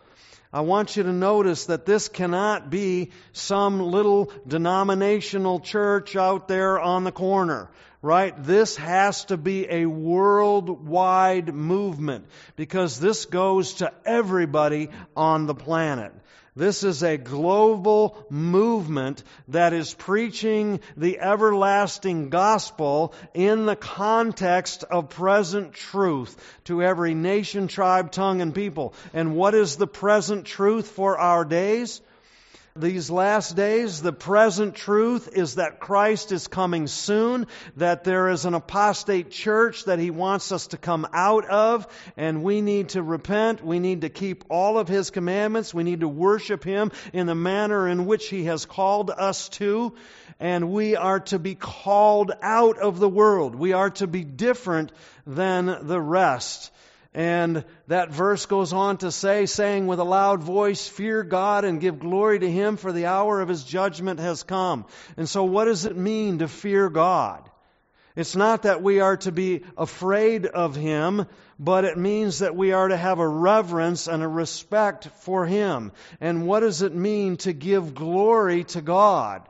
I want you to notice that this cannot be some little denominational church out there on the corner right? This has to be a worldwide movement because this goes to everybody on the planet. This is a global movement that is preaching the everlasting gospel in the context of present truth to every nation, tribe, tongue, and people. And what is the present truth for our days? These last days, the present truth is that Christ is coming soon, that there is an apostate church that he wants us to come out of, and we need to repent. We need to keep all of his commandments. We need to worship him in the manner in which he has called us to, and we are to be called out of the world. We are to be different than the rest. And that verse goes on to say, saying with a loud voice, Fear God and give glory to Him, for the hour of His judgment has come. And so, what does it mean to fear God? It's not that we are to be afraid of Him, but it means that we are to have a reverence and a respect for Him. And what does it mean to give glory to God?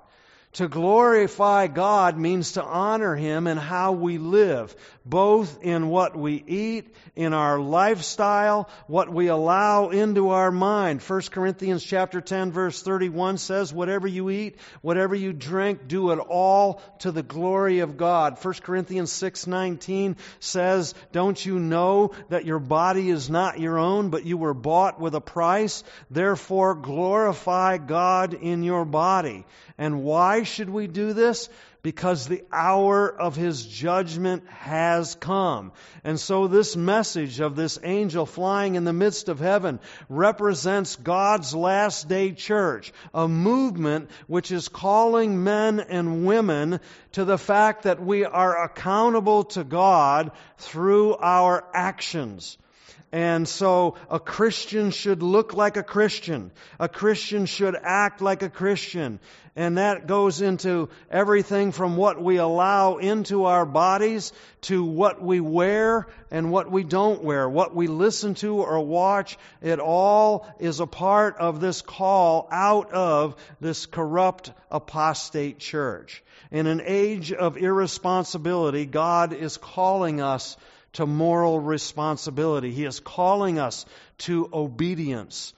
To glorify God means to honor Him in how we live, both in what we eat, in our lifestyle, what we allow into our mind. 1 Corinthians chapter 10 verse 31 says, whatever you eat, whatever you drink, do it all to the glory of God. 1 Corinthians 6:19 says, don't you know that your body is not your own, but you were bought with a price? Therefore glorify God in your body. And why should we do this? Because the hour of his judgment has come. And so this message of this angel flying in the midst of heaven represents God's last day church, a movement which is calling men and women to the fact that we are accountable to God through our actions. And so a Christian should look like a Christian. A Christian should act like a Christian. And that goes into everything from what we allow into our bodies to what we wear and what we don't wear, what we listen to or watch. It all is a part of this call out of this corrupt apostate church. In an age of irresponsibility, God is calling us to moral responsibility. He is calling us to obedience.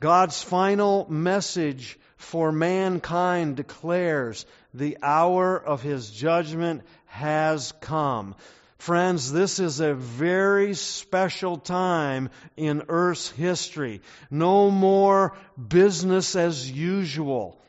God's final message for mankind declares the hour of his judgment has come. Friends, this is a very special time in Earth's history. No more business as usual.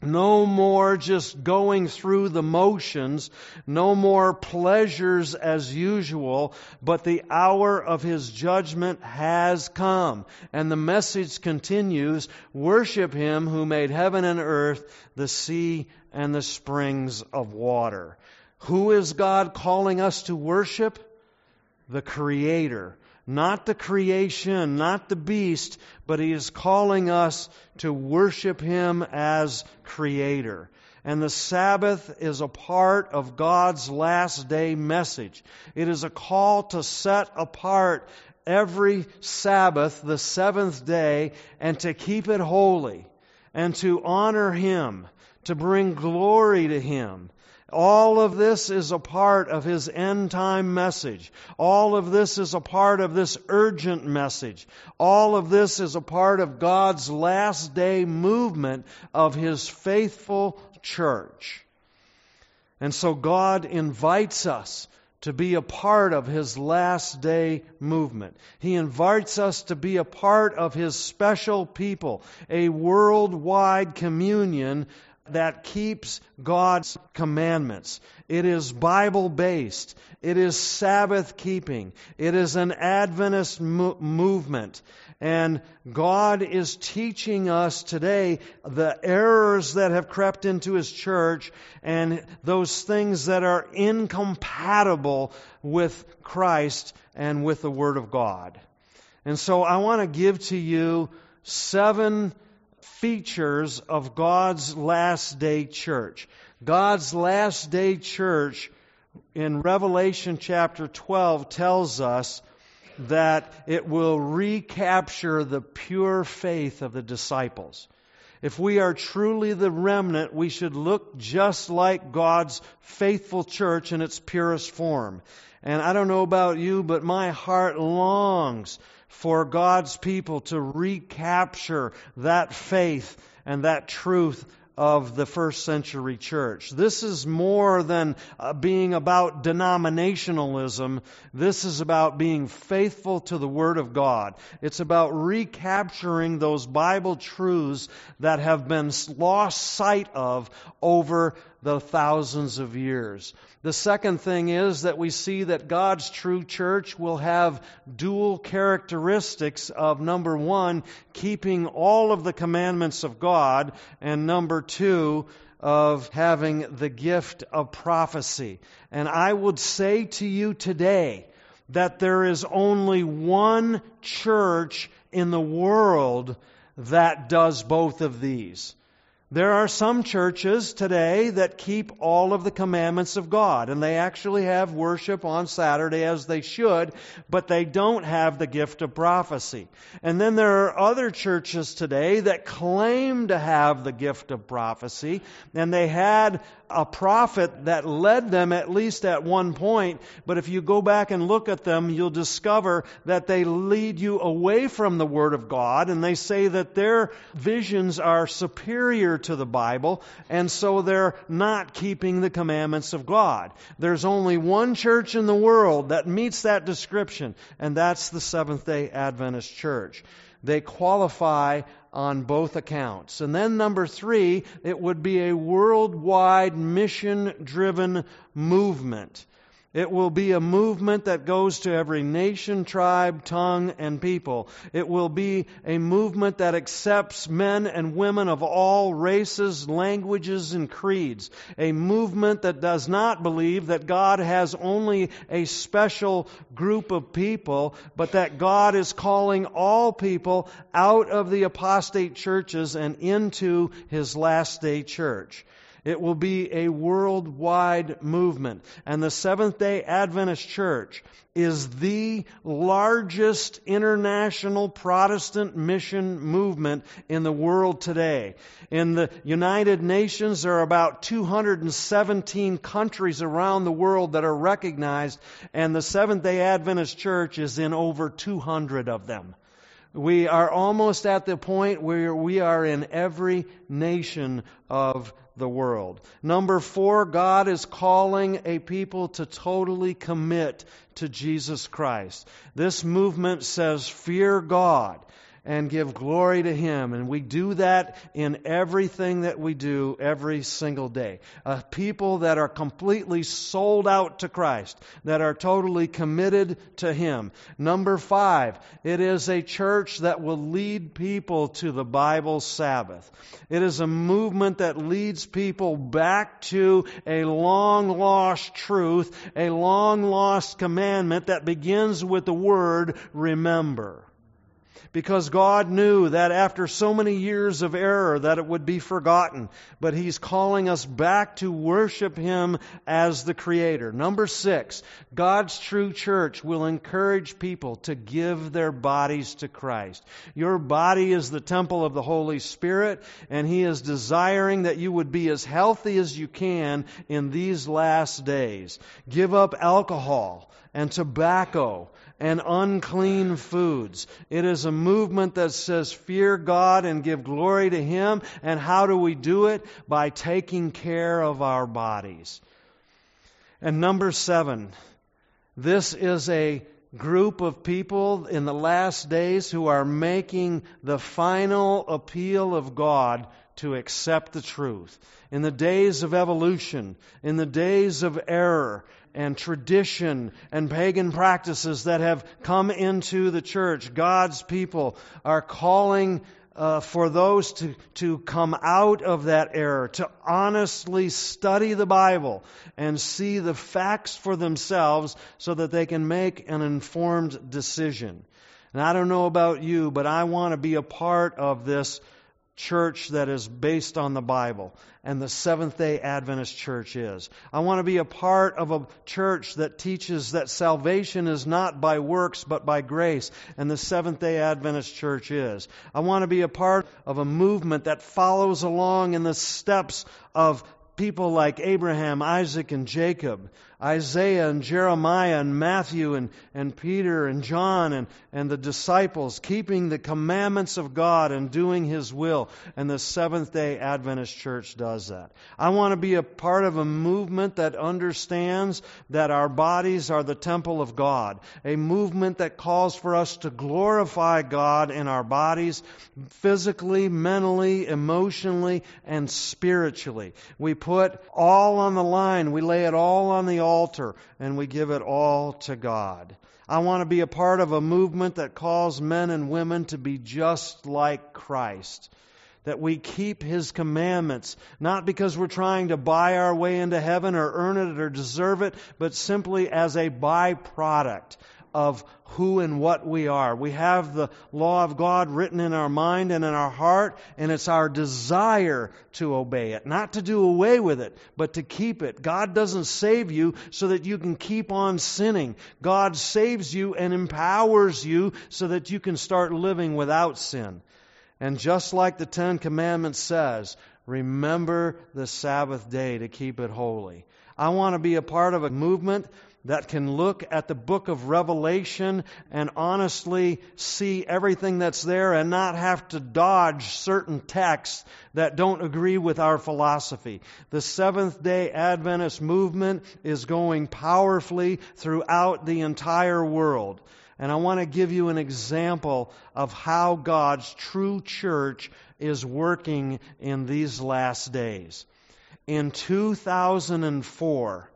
No more just going through the motions, no more pleasures as usual, but the hour of His judgment has come. And the message continues, worship Him who made heaven and earth, the sea and the springs of water. Who is God calling us to worship? The Creator not the creation, not the beast, but he is calling us to worship him as creator. And the Sabbath is a part of God's last day message. It is a call to set apart every Sabbath, the seventh day, and to keep it holy, and to honor Him, to bring glory to Him, all of this is a part of his end time message. All of this is a part of this urgent message. All of this is a part of God's last day movement of his faithful church. And so God invites us to be a part of his last day movement. He invites us to be a part of his special people, a worldwide communion that keeps God's commandments. It is Bible based. It is Sabbath keeping. It is an Adventist mo- movement. And God is teaching us today the errors that have crept into His church and those things that are incompatible with Christ and with the Word of God. And so I want to give to you seven features of God's last day church. God's last day church in Revelation chapter 12 tells us that it will recapture the pure faith of the disciples. If we are truly the remnant, we should look just like God's faithful church in its purest form. And I don't know about you, but my heart longs for God's people to recapture that faith and that truth of the first century church. This is more than uh, being about denominationalism. This is about being faithful to the Word of God. It's about recapturing those Bible truths that have been lost sight of over the thousands of years. The second thing is that we see that God's true church will have dual characteristics of number one, keeping all of the commandments of God, and number two, of having the gift of prophecy. And I would say to you today that there is only one church in the world that does both of these. There are some churches today that keep all of the commandments of God, and they actually have worship on Saturday as they should, but they don't have the gift of prophecy. And then there are other churches today that claim to have the gift of prophecy, and they had a prophet that led them at least at one point, but if you go back and look at them, you'll discover that they lead you away from the Word of God, and they say that their visions are superior to the Bible, and so they're not keeping the commandments of God. There's only one church in the world that meets that description, and that's the Seventh day Adventist Church. They qualify on both accounts. And then, number three, it would be a worldwide mission driven movement. It will be a movement that goes to every nation, tribe, tongue, and people. It will be a movement that accepts men and women of all races, languages, and creeds. A movement that does not believe that God has only a special group of people, but that God is calling all people out of the apostate churches and into His last day church. It will be a worldwide movement. And the Seventh day Adventist Church is the largest international Protestant mission movement in the world today. In the United Nations, there are about 217 countries around the world that are recognized, and the Seventh day Adventist Church is in over 200 of them. We are almost at the point where we are in every nation of the world. Number four, God is calling a people to totally commit to Jesus Christ. This movement says, fear God and give glory to Him. And we do that in everything that we do every single day. A people that are completely sold out to Christ, that are totally committed to Him. Number five, it is a church that will lead people to the Bible Sabbath. It is a movement that leads people back to a long lost truth, a long lost commandment that begins with the word remember because God knew that after so many years of error that it would be forgotten. But He's calling us back to worship Him as the Creator. Number six, God's true church will encourage people to give their bodies to Christ. Your body is the temple of the Holy Spirit, and He is desiring that you would be as healthy as you can in these last days. Give up alcohol and tobacco and unclean foods. It is a movement that says fear God and give glory to Him. And how do we do it? By taking care of our bodies. And number seven, this is a group of people in the last days who are making the final appeal of God to accept the truth. In the days of evolution, in the days of error and tradition and pagan practices that have come into the church, God's people are calling uh, for those to, to come out of that error, to honestly study the Bible and see the facts for themselves so that they can make an informed decision. And I don't know about you, but I want to be a part of this church that is based on the Bible, and the Seventh day Adventist church is. I want to be a part of a church that teaches that salvation is not by works but by grace, and the Seventh day Adventist church is. I want to be a part of a movement that follows along in the steps of people like Abraham, Isaac, and Jacob, Isaiah and Jeremiah and Matthew and, and Peter and John and, and the disciples, keeping the commandments of God and doing His will. And the Seventh day Adventist Church does that. I want to be a part of a movement that understands that our bodies are the temple of God, a movement that calls for us to glorify God in our bodies, physically, mentally, emotionally, and spiritually. We put all on the line, we lay it all on the altar and we give it all to God. I want to be a part of a movement that calls men and women to be just like Christ. That we keep His commandments, not because we're trying to buy our way into heaven or earn it or deserve it, but simply as a byproduct of who and what we are. We have the law of God written in our mind and in our heart, and it's our desire to obey it. Not to do away with it, but to keep it. God doesn't save you so that you can keep on sinning. God saves you and empowers you so that you can start living without sin. And just like the Ten Commandments says, remember the Sabbath day to keep it holy. I want to be a part of a movement that can look at the book of Revelation and honestly see everything that's there and not have to dodge certain texts that don't agree with our philosophy. The Seventh day Adventist movement is going powerfully throughout the entire world. And I want to give you an example of how God's true church is working in these last days. In 2004,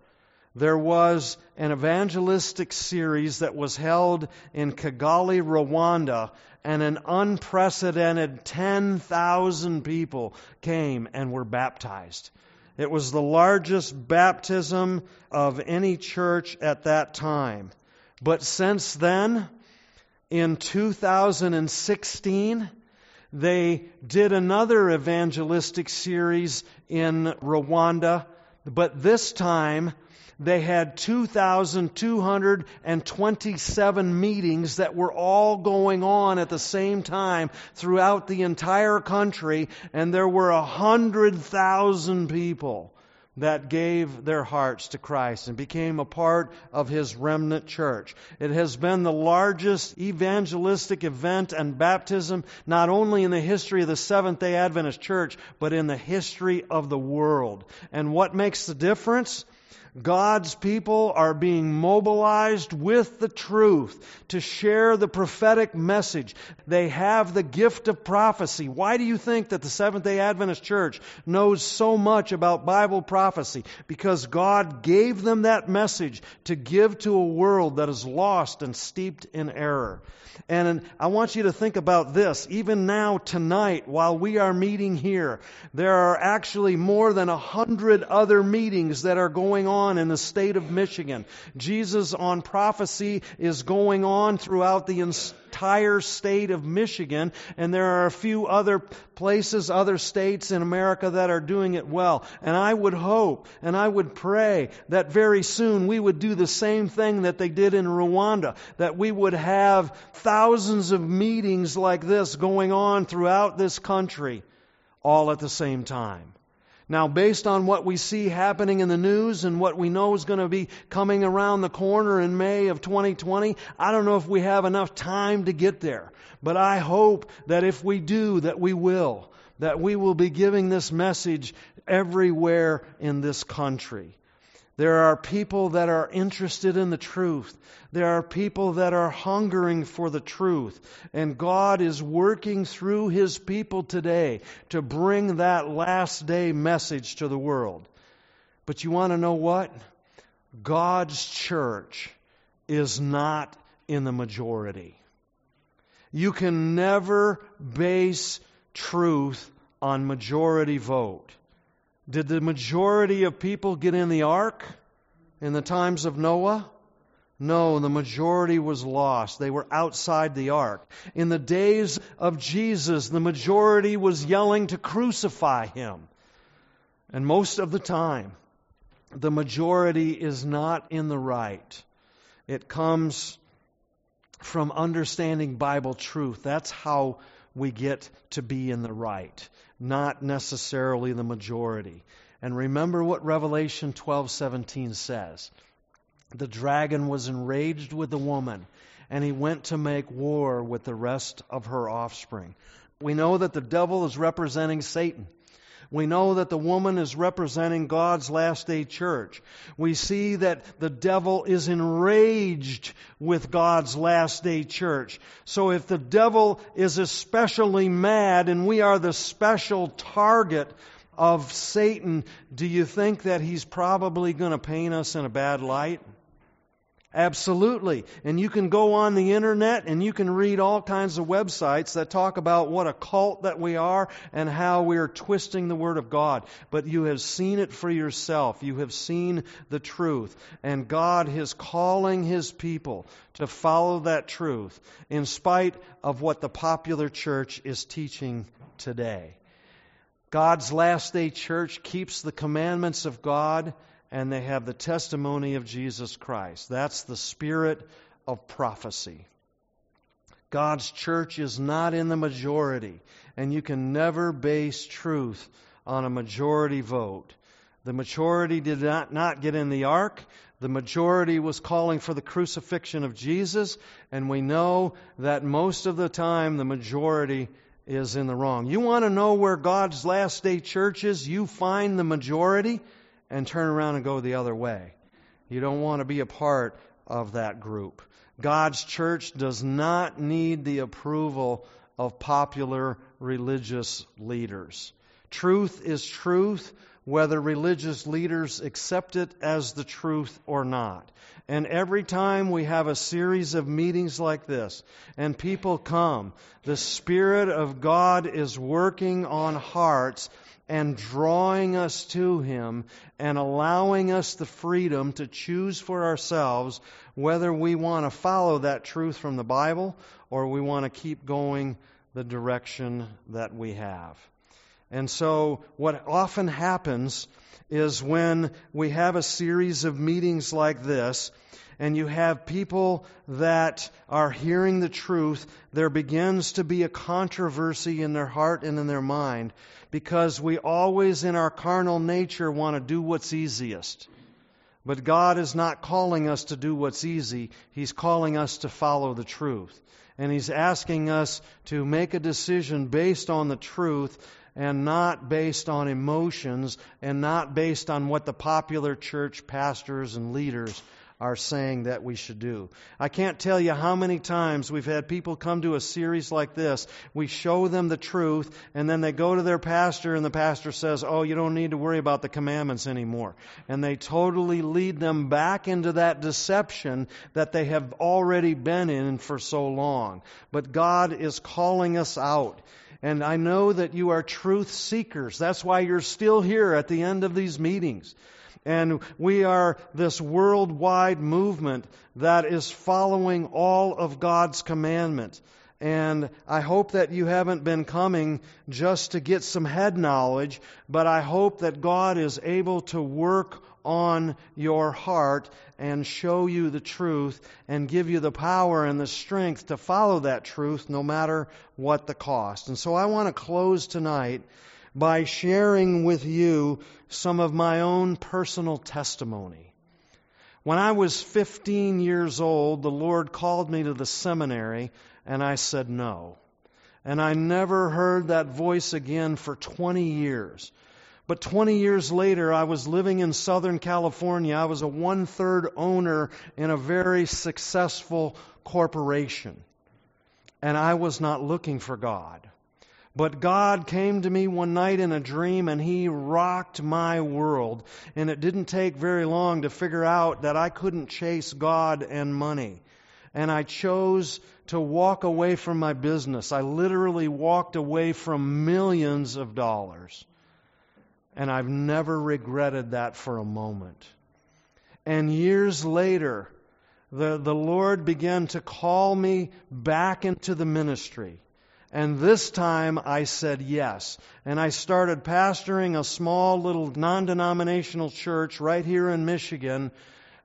there was an evangelistic series that was held in Kigali, Rwanda, and an unprecedented 10,000 people came and were baptized. It was the largest baptism of any church at that time. But since then, in 2016, they did another evangelistic series in Rwanda, but this time they had 2,227 meetings that were all going on at the same time throughout the entire country, and there were 100,000 people that gave their hearts to Christ and became a part of His remnant church. It has been the largest evangelistic event and baptism, not only in the history of the Seventh day Adventist church, but in the history of the world. And what makes the difference? God's people are being mobilized with the truth to share the prophetic message. They have the gift of prophecy. Why do you think that the Seventh day Adventist Church knows so much about Bible prophecy? Because God gave them that message to give to a world that is lost and steeped in error. And I want you to think about this. Even now, tonight, while we are meeting here, there are actually more than a hundred other meetings that are going on in the state of Michigan. Jesus on prophecy is going on throughout the entire state of Michigan, and there are a few other places, other states in America that are doing it well. And I would hope and I would pray that very soon we would do the same thing that they did in Rwanda, that we would have thousands of meetings like this going on throughout this country all at the same time. Now, based on what we see happening in the news and what we know is going to be coming around the corner in May of 2020, I don't know if we have enough time to get there. But I hope that if we do, that we will. That we will be giving this message everywhere in this country. There are people that are interested in the truth. There are people that are hungering for the truth. And God is working through His people today to bring that last day message to the world. But you want to know what? God's church is not in the majority. You can never base truth on majority vote. Did the majority of people get in the ark in the times of Noah? No, the majority was lost. They were outside the ark. In the days of Jesus, the majority was yelling to crucify him. And most of the time, the majority is not in the right. It comes from understanding Bible truth. That's how we get to be in the right, not necessarily the majority. And remember what Revelation 12:17 says. The dragon was enraged with the woman, and he went to make war with the rest of her offspring. We know that the devil is representing Satan. We know that the woman is representing God's last day church. We see that the devil is enraged with God's last day church. So if the devil is especially mad and we are the special target of Satan, do you think that he's probably going to paint us in a bad light? Absolutely. And you can go on the internet and you can read all kinds of websites that talk about what a cult that we are and how we are twisting the Word of God. But you have seen it for yourself. You have seen the truth. And God is calling His people to follow that truth in spite of what the popular church is teaching today. God's last day church keeps the commandments of God and they have the testimony of Jesus Christ. That's the spirit of prophecy. God's church is not in the majority, and you can never base truth on a majority vote. The majority did not, not get in the ark. The majority was calling for the crucifixion of Jesus, and we know that most of the time the majority is in the wrong. You want to know where God's last day church is? You find the majority and turn around and go the other way. You don't want to be a part of that group. God's church does not need the approval of popular religious leaders. Truth is truth, whether religious leaders accept it as the truth or not. And every time we have a series of meetings like this and people come, the Spirit of God is working on hearts and drawing us to Him and allowing us the freedom to choose for ourselves whether we want to follow that truth from the Bible or we want to keep going the direction that we have. And so, what often happens is when we have a series of meetings like this, and you have people that are hearing the truth, there begins to be a controversy in their heart and in their mind because we always, in our carnal nature, want to do what's easiest. But God is not calling us to do what's easy, He's calling us to follow the truth. And He's asking us to make a decision based on the truth and not based on emotions and not based on what the popular church pastors and leaders are saying that we should do. I can't tell you how many times we've had people come to a series like this. We show them the truth, and then they go to their pastor, and the pastor says, Oh, you don't need to worry about the commandments anymore. And they totally lead them back into that deception that they have already been in for so long. But God is calling us out. And I know that you are truth seekers. That's why you're still here at the end of these meetings. And we are this worldwide movement that is following all of God's commandments. And I hope that you haven't been coming just to get some head knowledge, but I hope that God is able to work on your heart and show you the truth and give you the power and the strength to follow that truth no matter what the cost. And so I want to close tonight by sharing with you some of my own personal testimony. When I was 15 years old, the Lord called me to the seminary, and I said no. And I never heard that voice again for 20 years. But 20 years later, I was living in Southern California. I was a one third owner in a very successful corporation. And I was not looking for God. But God came to me one night in a dream and He rocked my world. And it didn't take very long to figure out that I couldn't chase God and money. And I chose to walk away from my business. I literally walked away from millions of dollars. And I've never regretted that for a moment. And years later, the, the Lord began to call me back into the ministry. And this time I said yes. And I started pastoring a small little non denominational church right here in Michigan.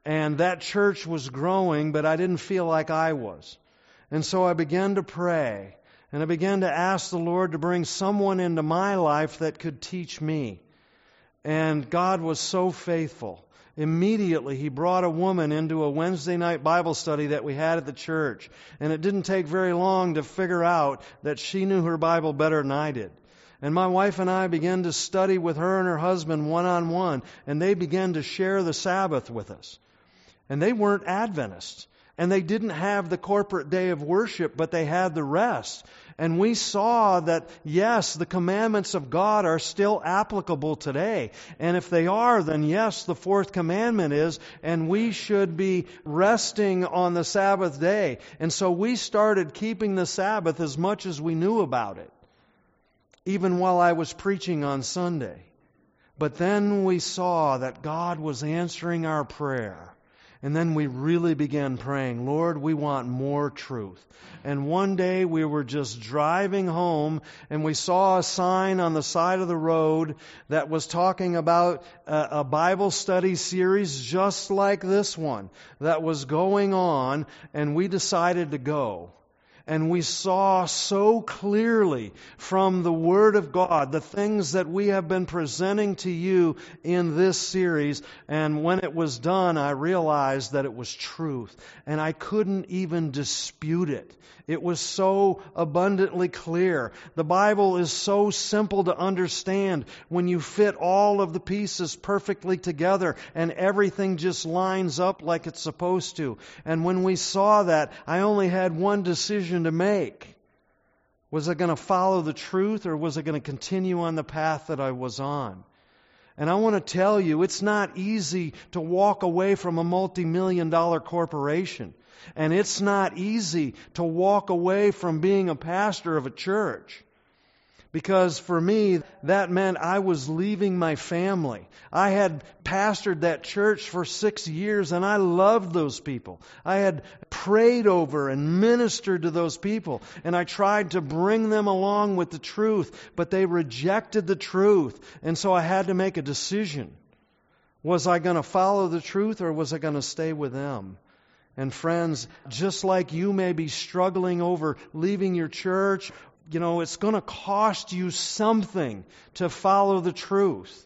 And that church was growing, but I didn't feel like I was. And so I began to pray. And I began to ask the Lord to bring someone into my life that could teach me. And God was so faithful. Immediately, he brought a woman into a Wednesday night Bible study that we had at the church. And it didn't take very long to figure out that she knew her Bible better than I did. And my wife and I began to study with her and her husband one on one, and they began to share the Sabbath with us. And they weren't Adventists. And they didn't have the corporate day of worship, but they had the rest. And we saw that, yes, the commandments of God are still applicable today. And if they are, then yes, the fourth commandment is, and we should be resting on the Sabbath day. And so we started keeping the Sabbath as much as we knew about it, even while I was preaching on Sunday. But then we saw that God was answering our prayer. And then we really began praying, Lord, we want more truth. And one day we were just driving home and we saw a sign on the side of the road that was talking about a, Bible study series just like this one that was going on, and we decided to go and we saw so clearly from the Word of God the things that we have been presenting to you in this series. And when it was done, I realized that it was truth. And I couldn't even dispute it. It was so abundantly clear. The Bible is so simple to understand when you fit all of the pieces perfectly together and everything just lines up like it's supposed to. And when we saw that, I only had one decision to make. Was I going to follow the truth or was I going to continue on the path that I was on? And I want to tell you, it's not easy to walk away from a multi million dollar corporation. And it's not easy to walk away from being a pastor of a church. Because for me, that meant I was leaving my family. I had pastored that church for six years and I loved those people. I had prayed over and ministered to those people and I tried to bring them along with the truth, but they rejected the truth. And so I had to make a decision. Was I going to follow the truth or was I going to stay with them? And friends, just like you may be struggling over leaving your church, you know, it's going to cost you something to follow the truth.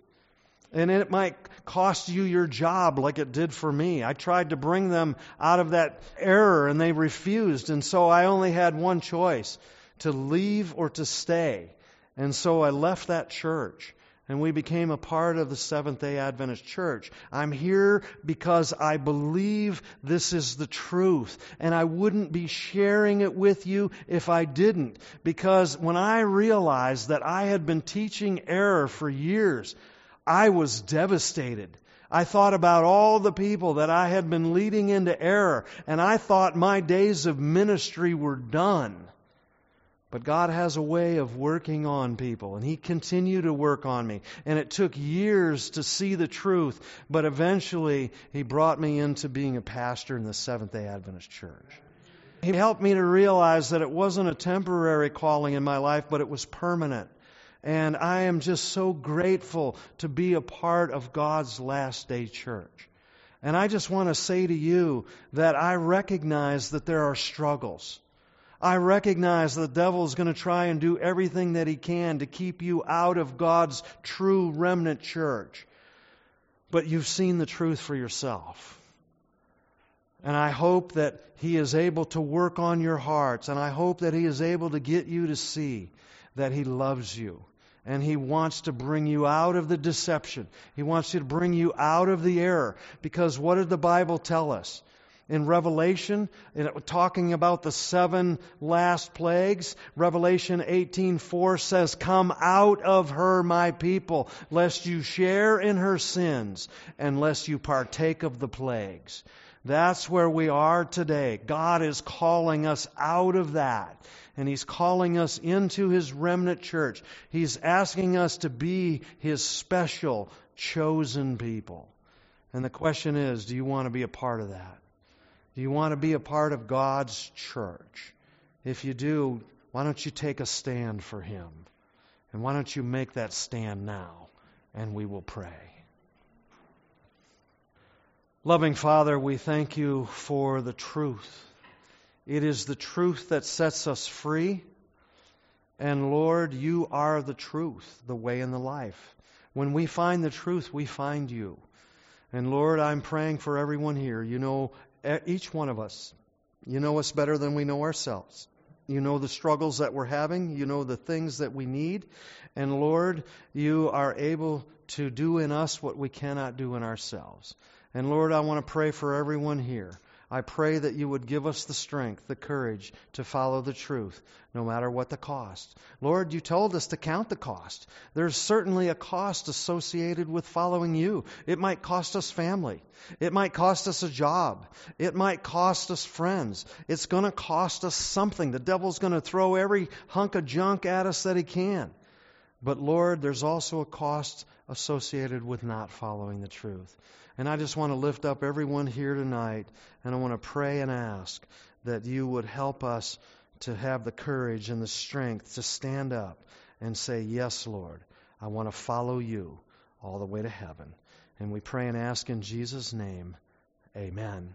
And it might cost you your job like it did for me. I tried to bring them out of that error and they refused. And so I only had one choice to leave or to stay. And so I left that church and we became a part of the Seventh day Adventist Church. I'm here because I believe this is the truth, and I wouldn't be sharing it with you if I didn't. Because when I realized that I had been teaching error for years, I was devastated. I thought about all the people that I had been leading into error, and I thought my days of ministry were done. But God has a way of working on people, and He continued to work on me. And it took years to see the truth, but eventually He brought me into being a pastor in the Seventh day Adventist Church. He helped me to realize that it wasn't a temporary calling in my life, but it was permanent. And I am just so grateful to be a part of God's last day church. And I just want to say to you that I recognize that there are struggles. I recognize the devil is going to try and do everything that he can to keep you out of God's true remnant church. But you've seen the truth for yourself. And I hope that he is able to work on your hearts, and I hope that he is able to get you to see that he loves you And He wants to bring you out of the deception. He wants to bring you out of the error. Because what did the Bible tell us? In Revelation, talking about the seven last plagues, Revelation 18:4 says, "Come out of her, my people, lest you share in her sins, and lest you partake of the plagues." That's where we are today. God is calling us out of that. And He's calling us into His remnant church. He's asking us to be His special, chosen people. And the question is do you want to be a part of that? Do you want to be a part of God's church? If you do, why don't you take a stand for Him? And why don't you make that stand now? And we will pray. Loving Father, we thank you for the truth. It is the truth that sets us free. And Lord, you are the truth, the way, and the life. When we find the truth, we find you. And Lord, I'm praying for everyone here. You know each one of us. You know us better than we know ourselves. You know the struggles that we're having. You know the things that we need. And Lord, you are able to do in us what we cannot do in ourselves. And Lord, I want to pray for everyone here. I pray that you would give us the strength, the courage to follow the truth, no matter what the cost. Lord, you told us to count the cost. There's certainly a cost associated with following you. It might cost us family. It might cost us a job. It might cost us friends. It's going to cost us something. The devil's going to throw every hunk of junk at us that he can. But Lord, there's also a cost associated with not following the truth. And I just want to lift up everyone here tonight, and I want to pray and ask that you would help us to have the courage and the strength to stand up and say, Yes, Lord, I want to follow you all the way to heaven. And we pray and ask in Jesus' name, Amen.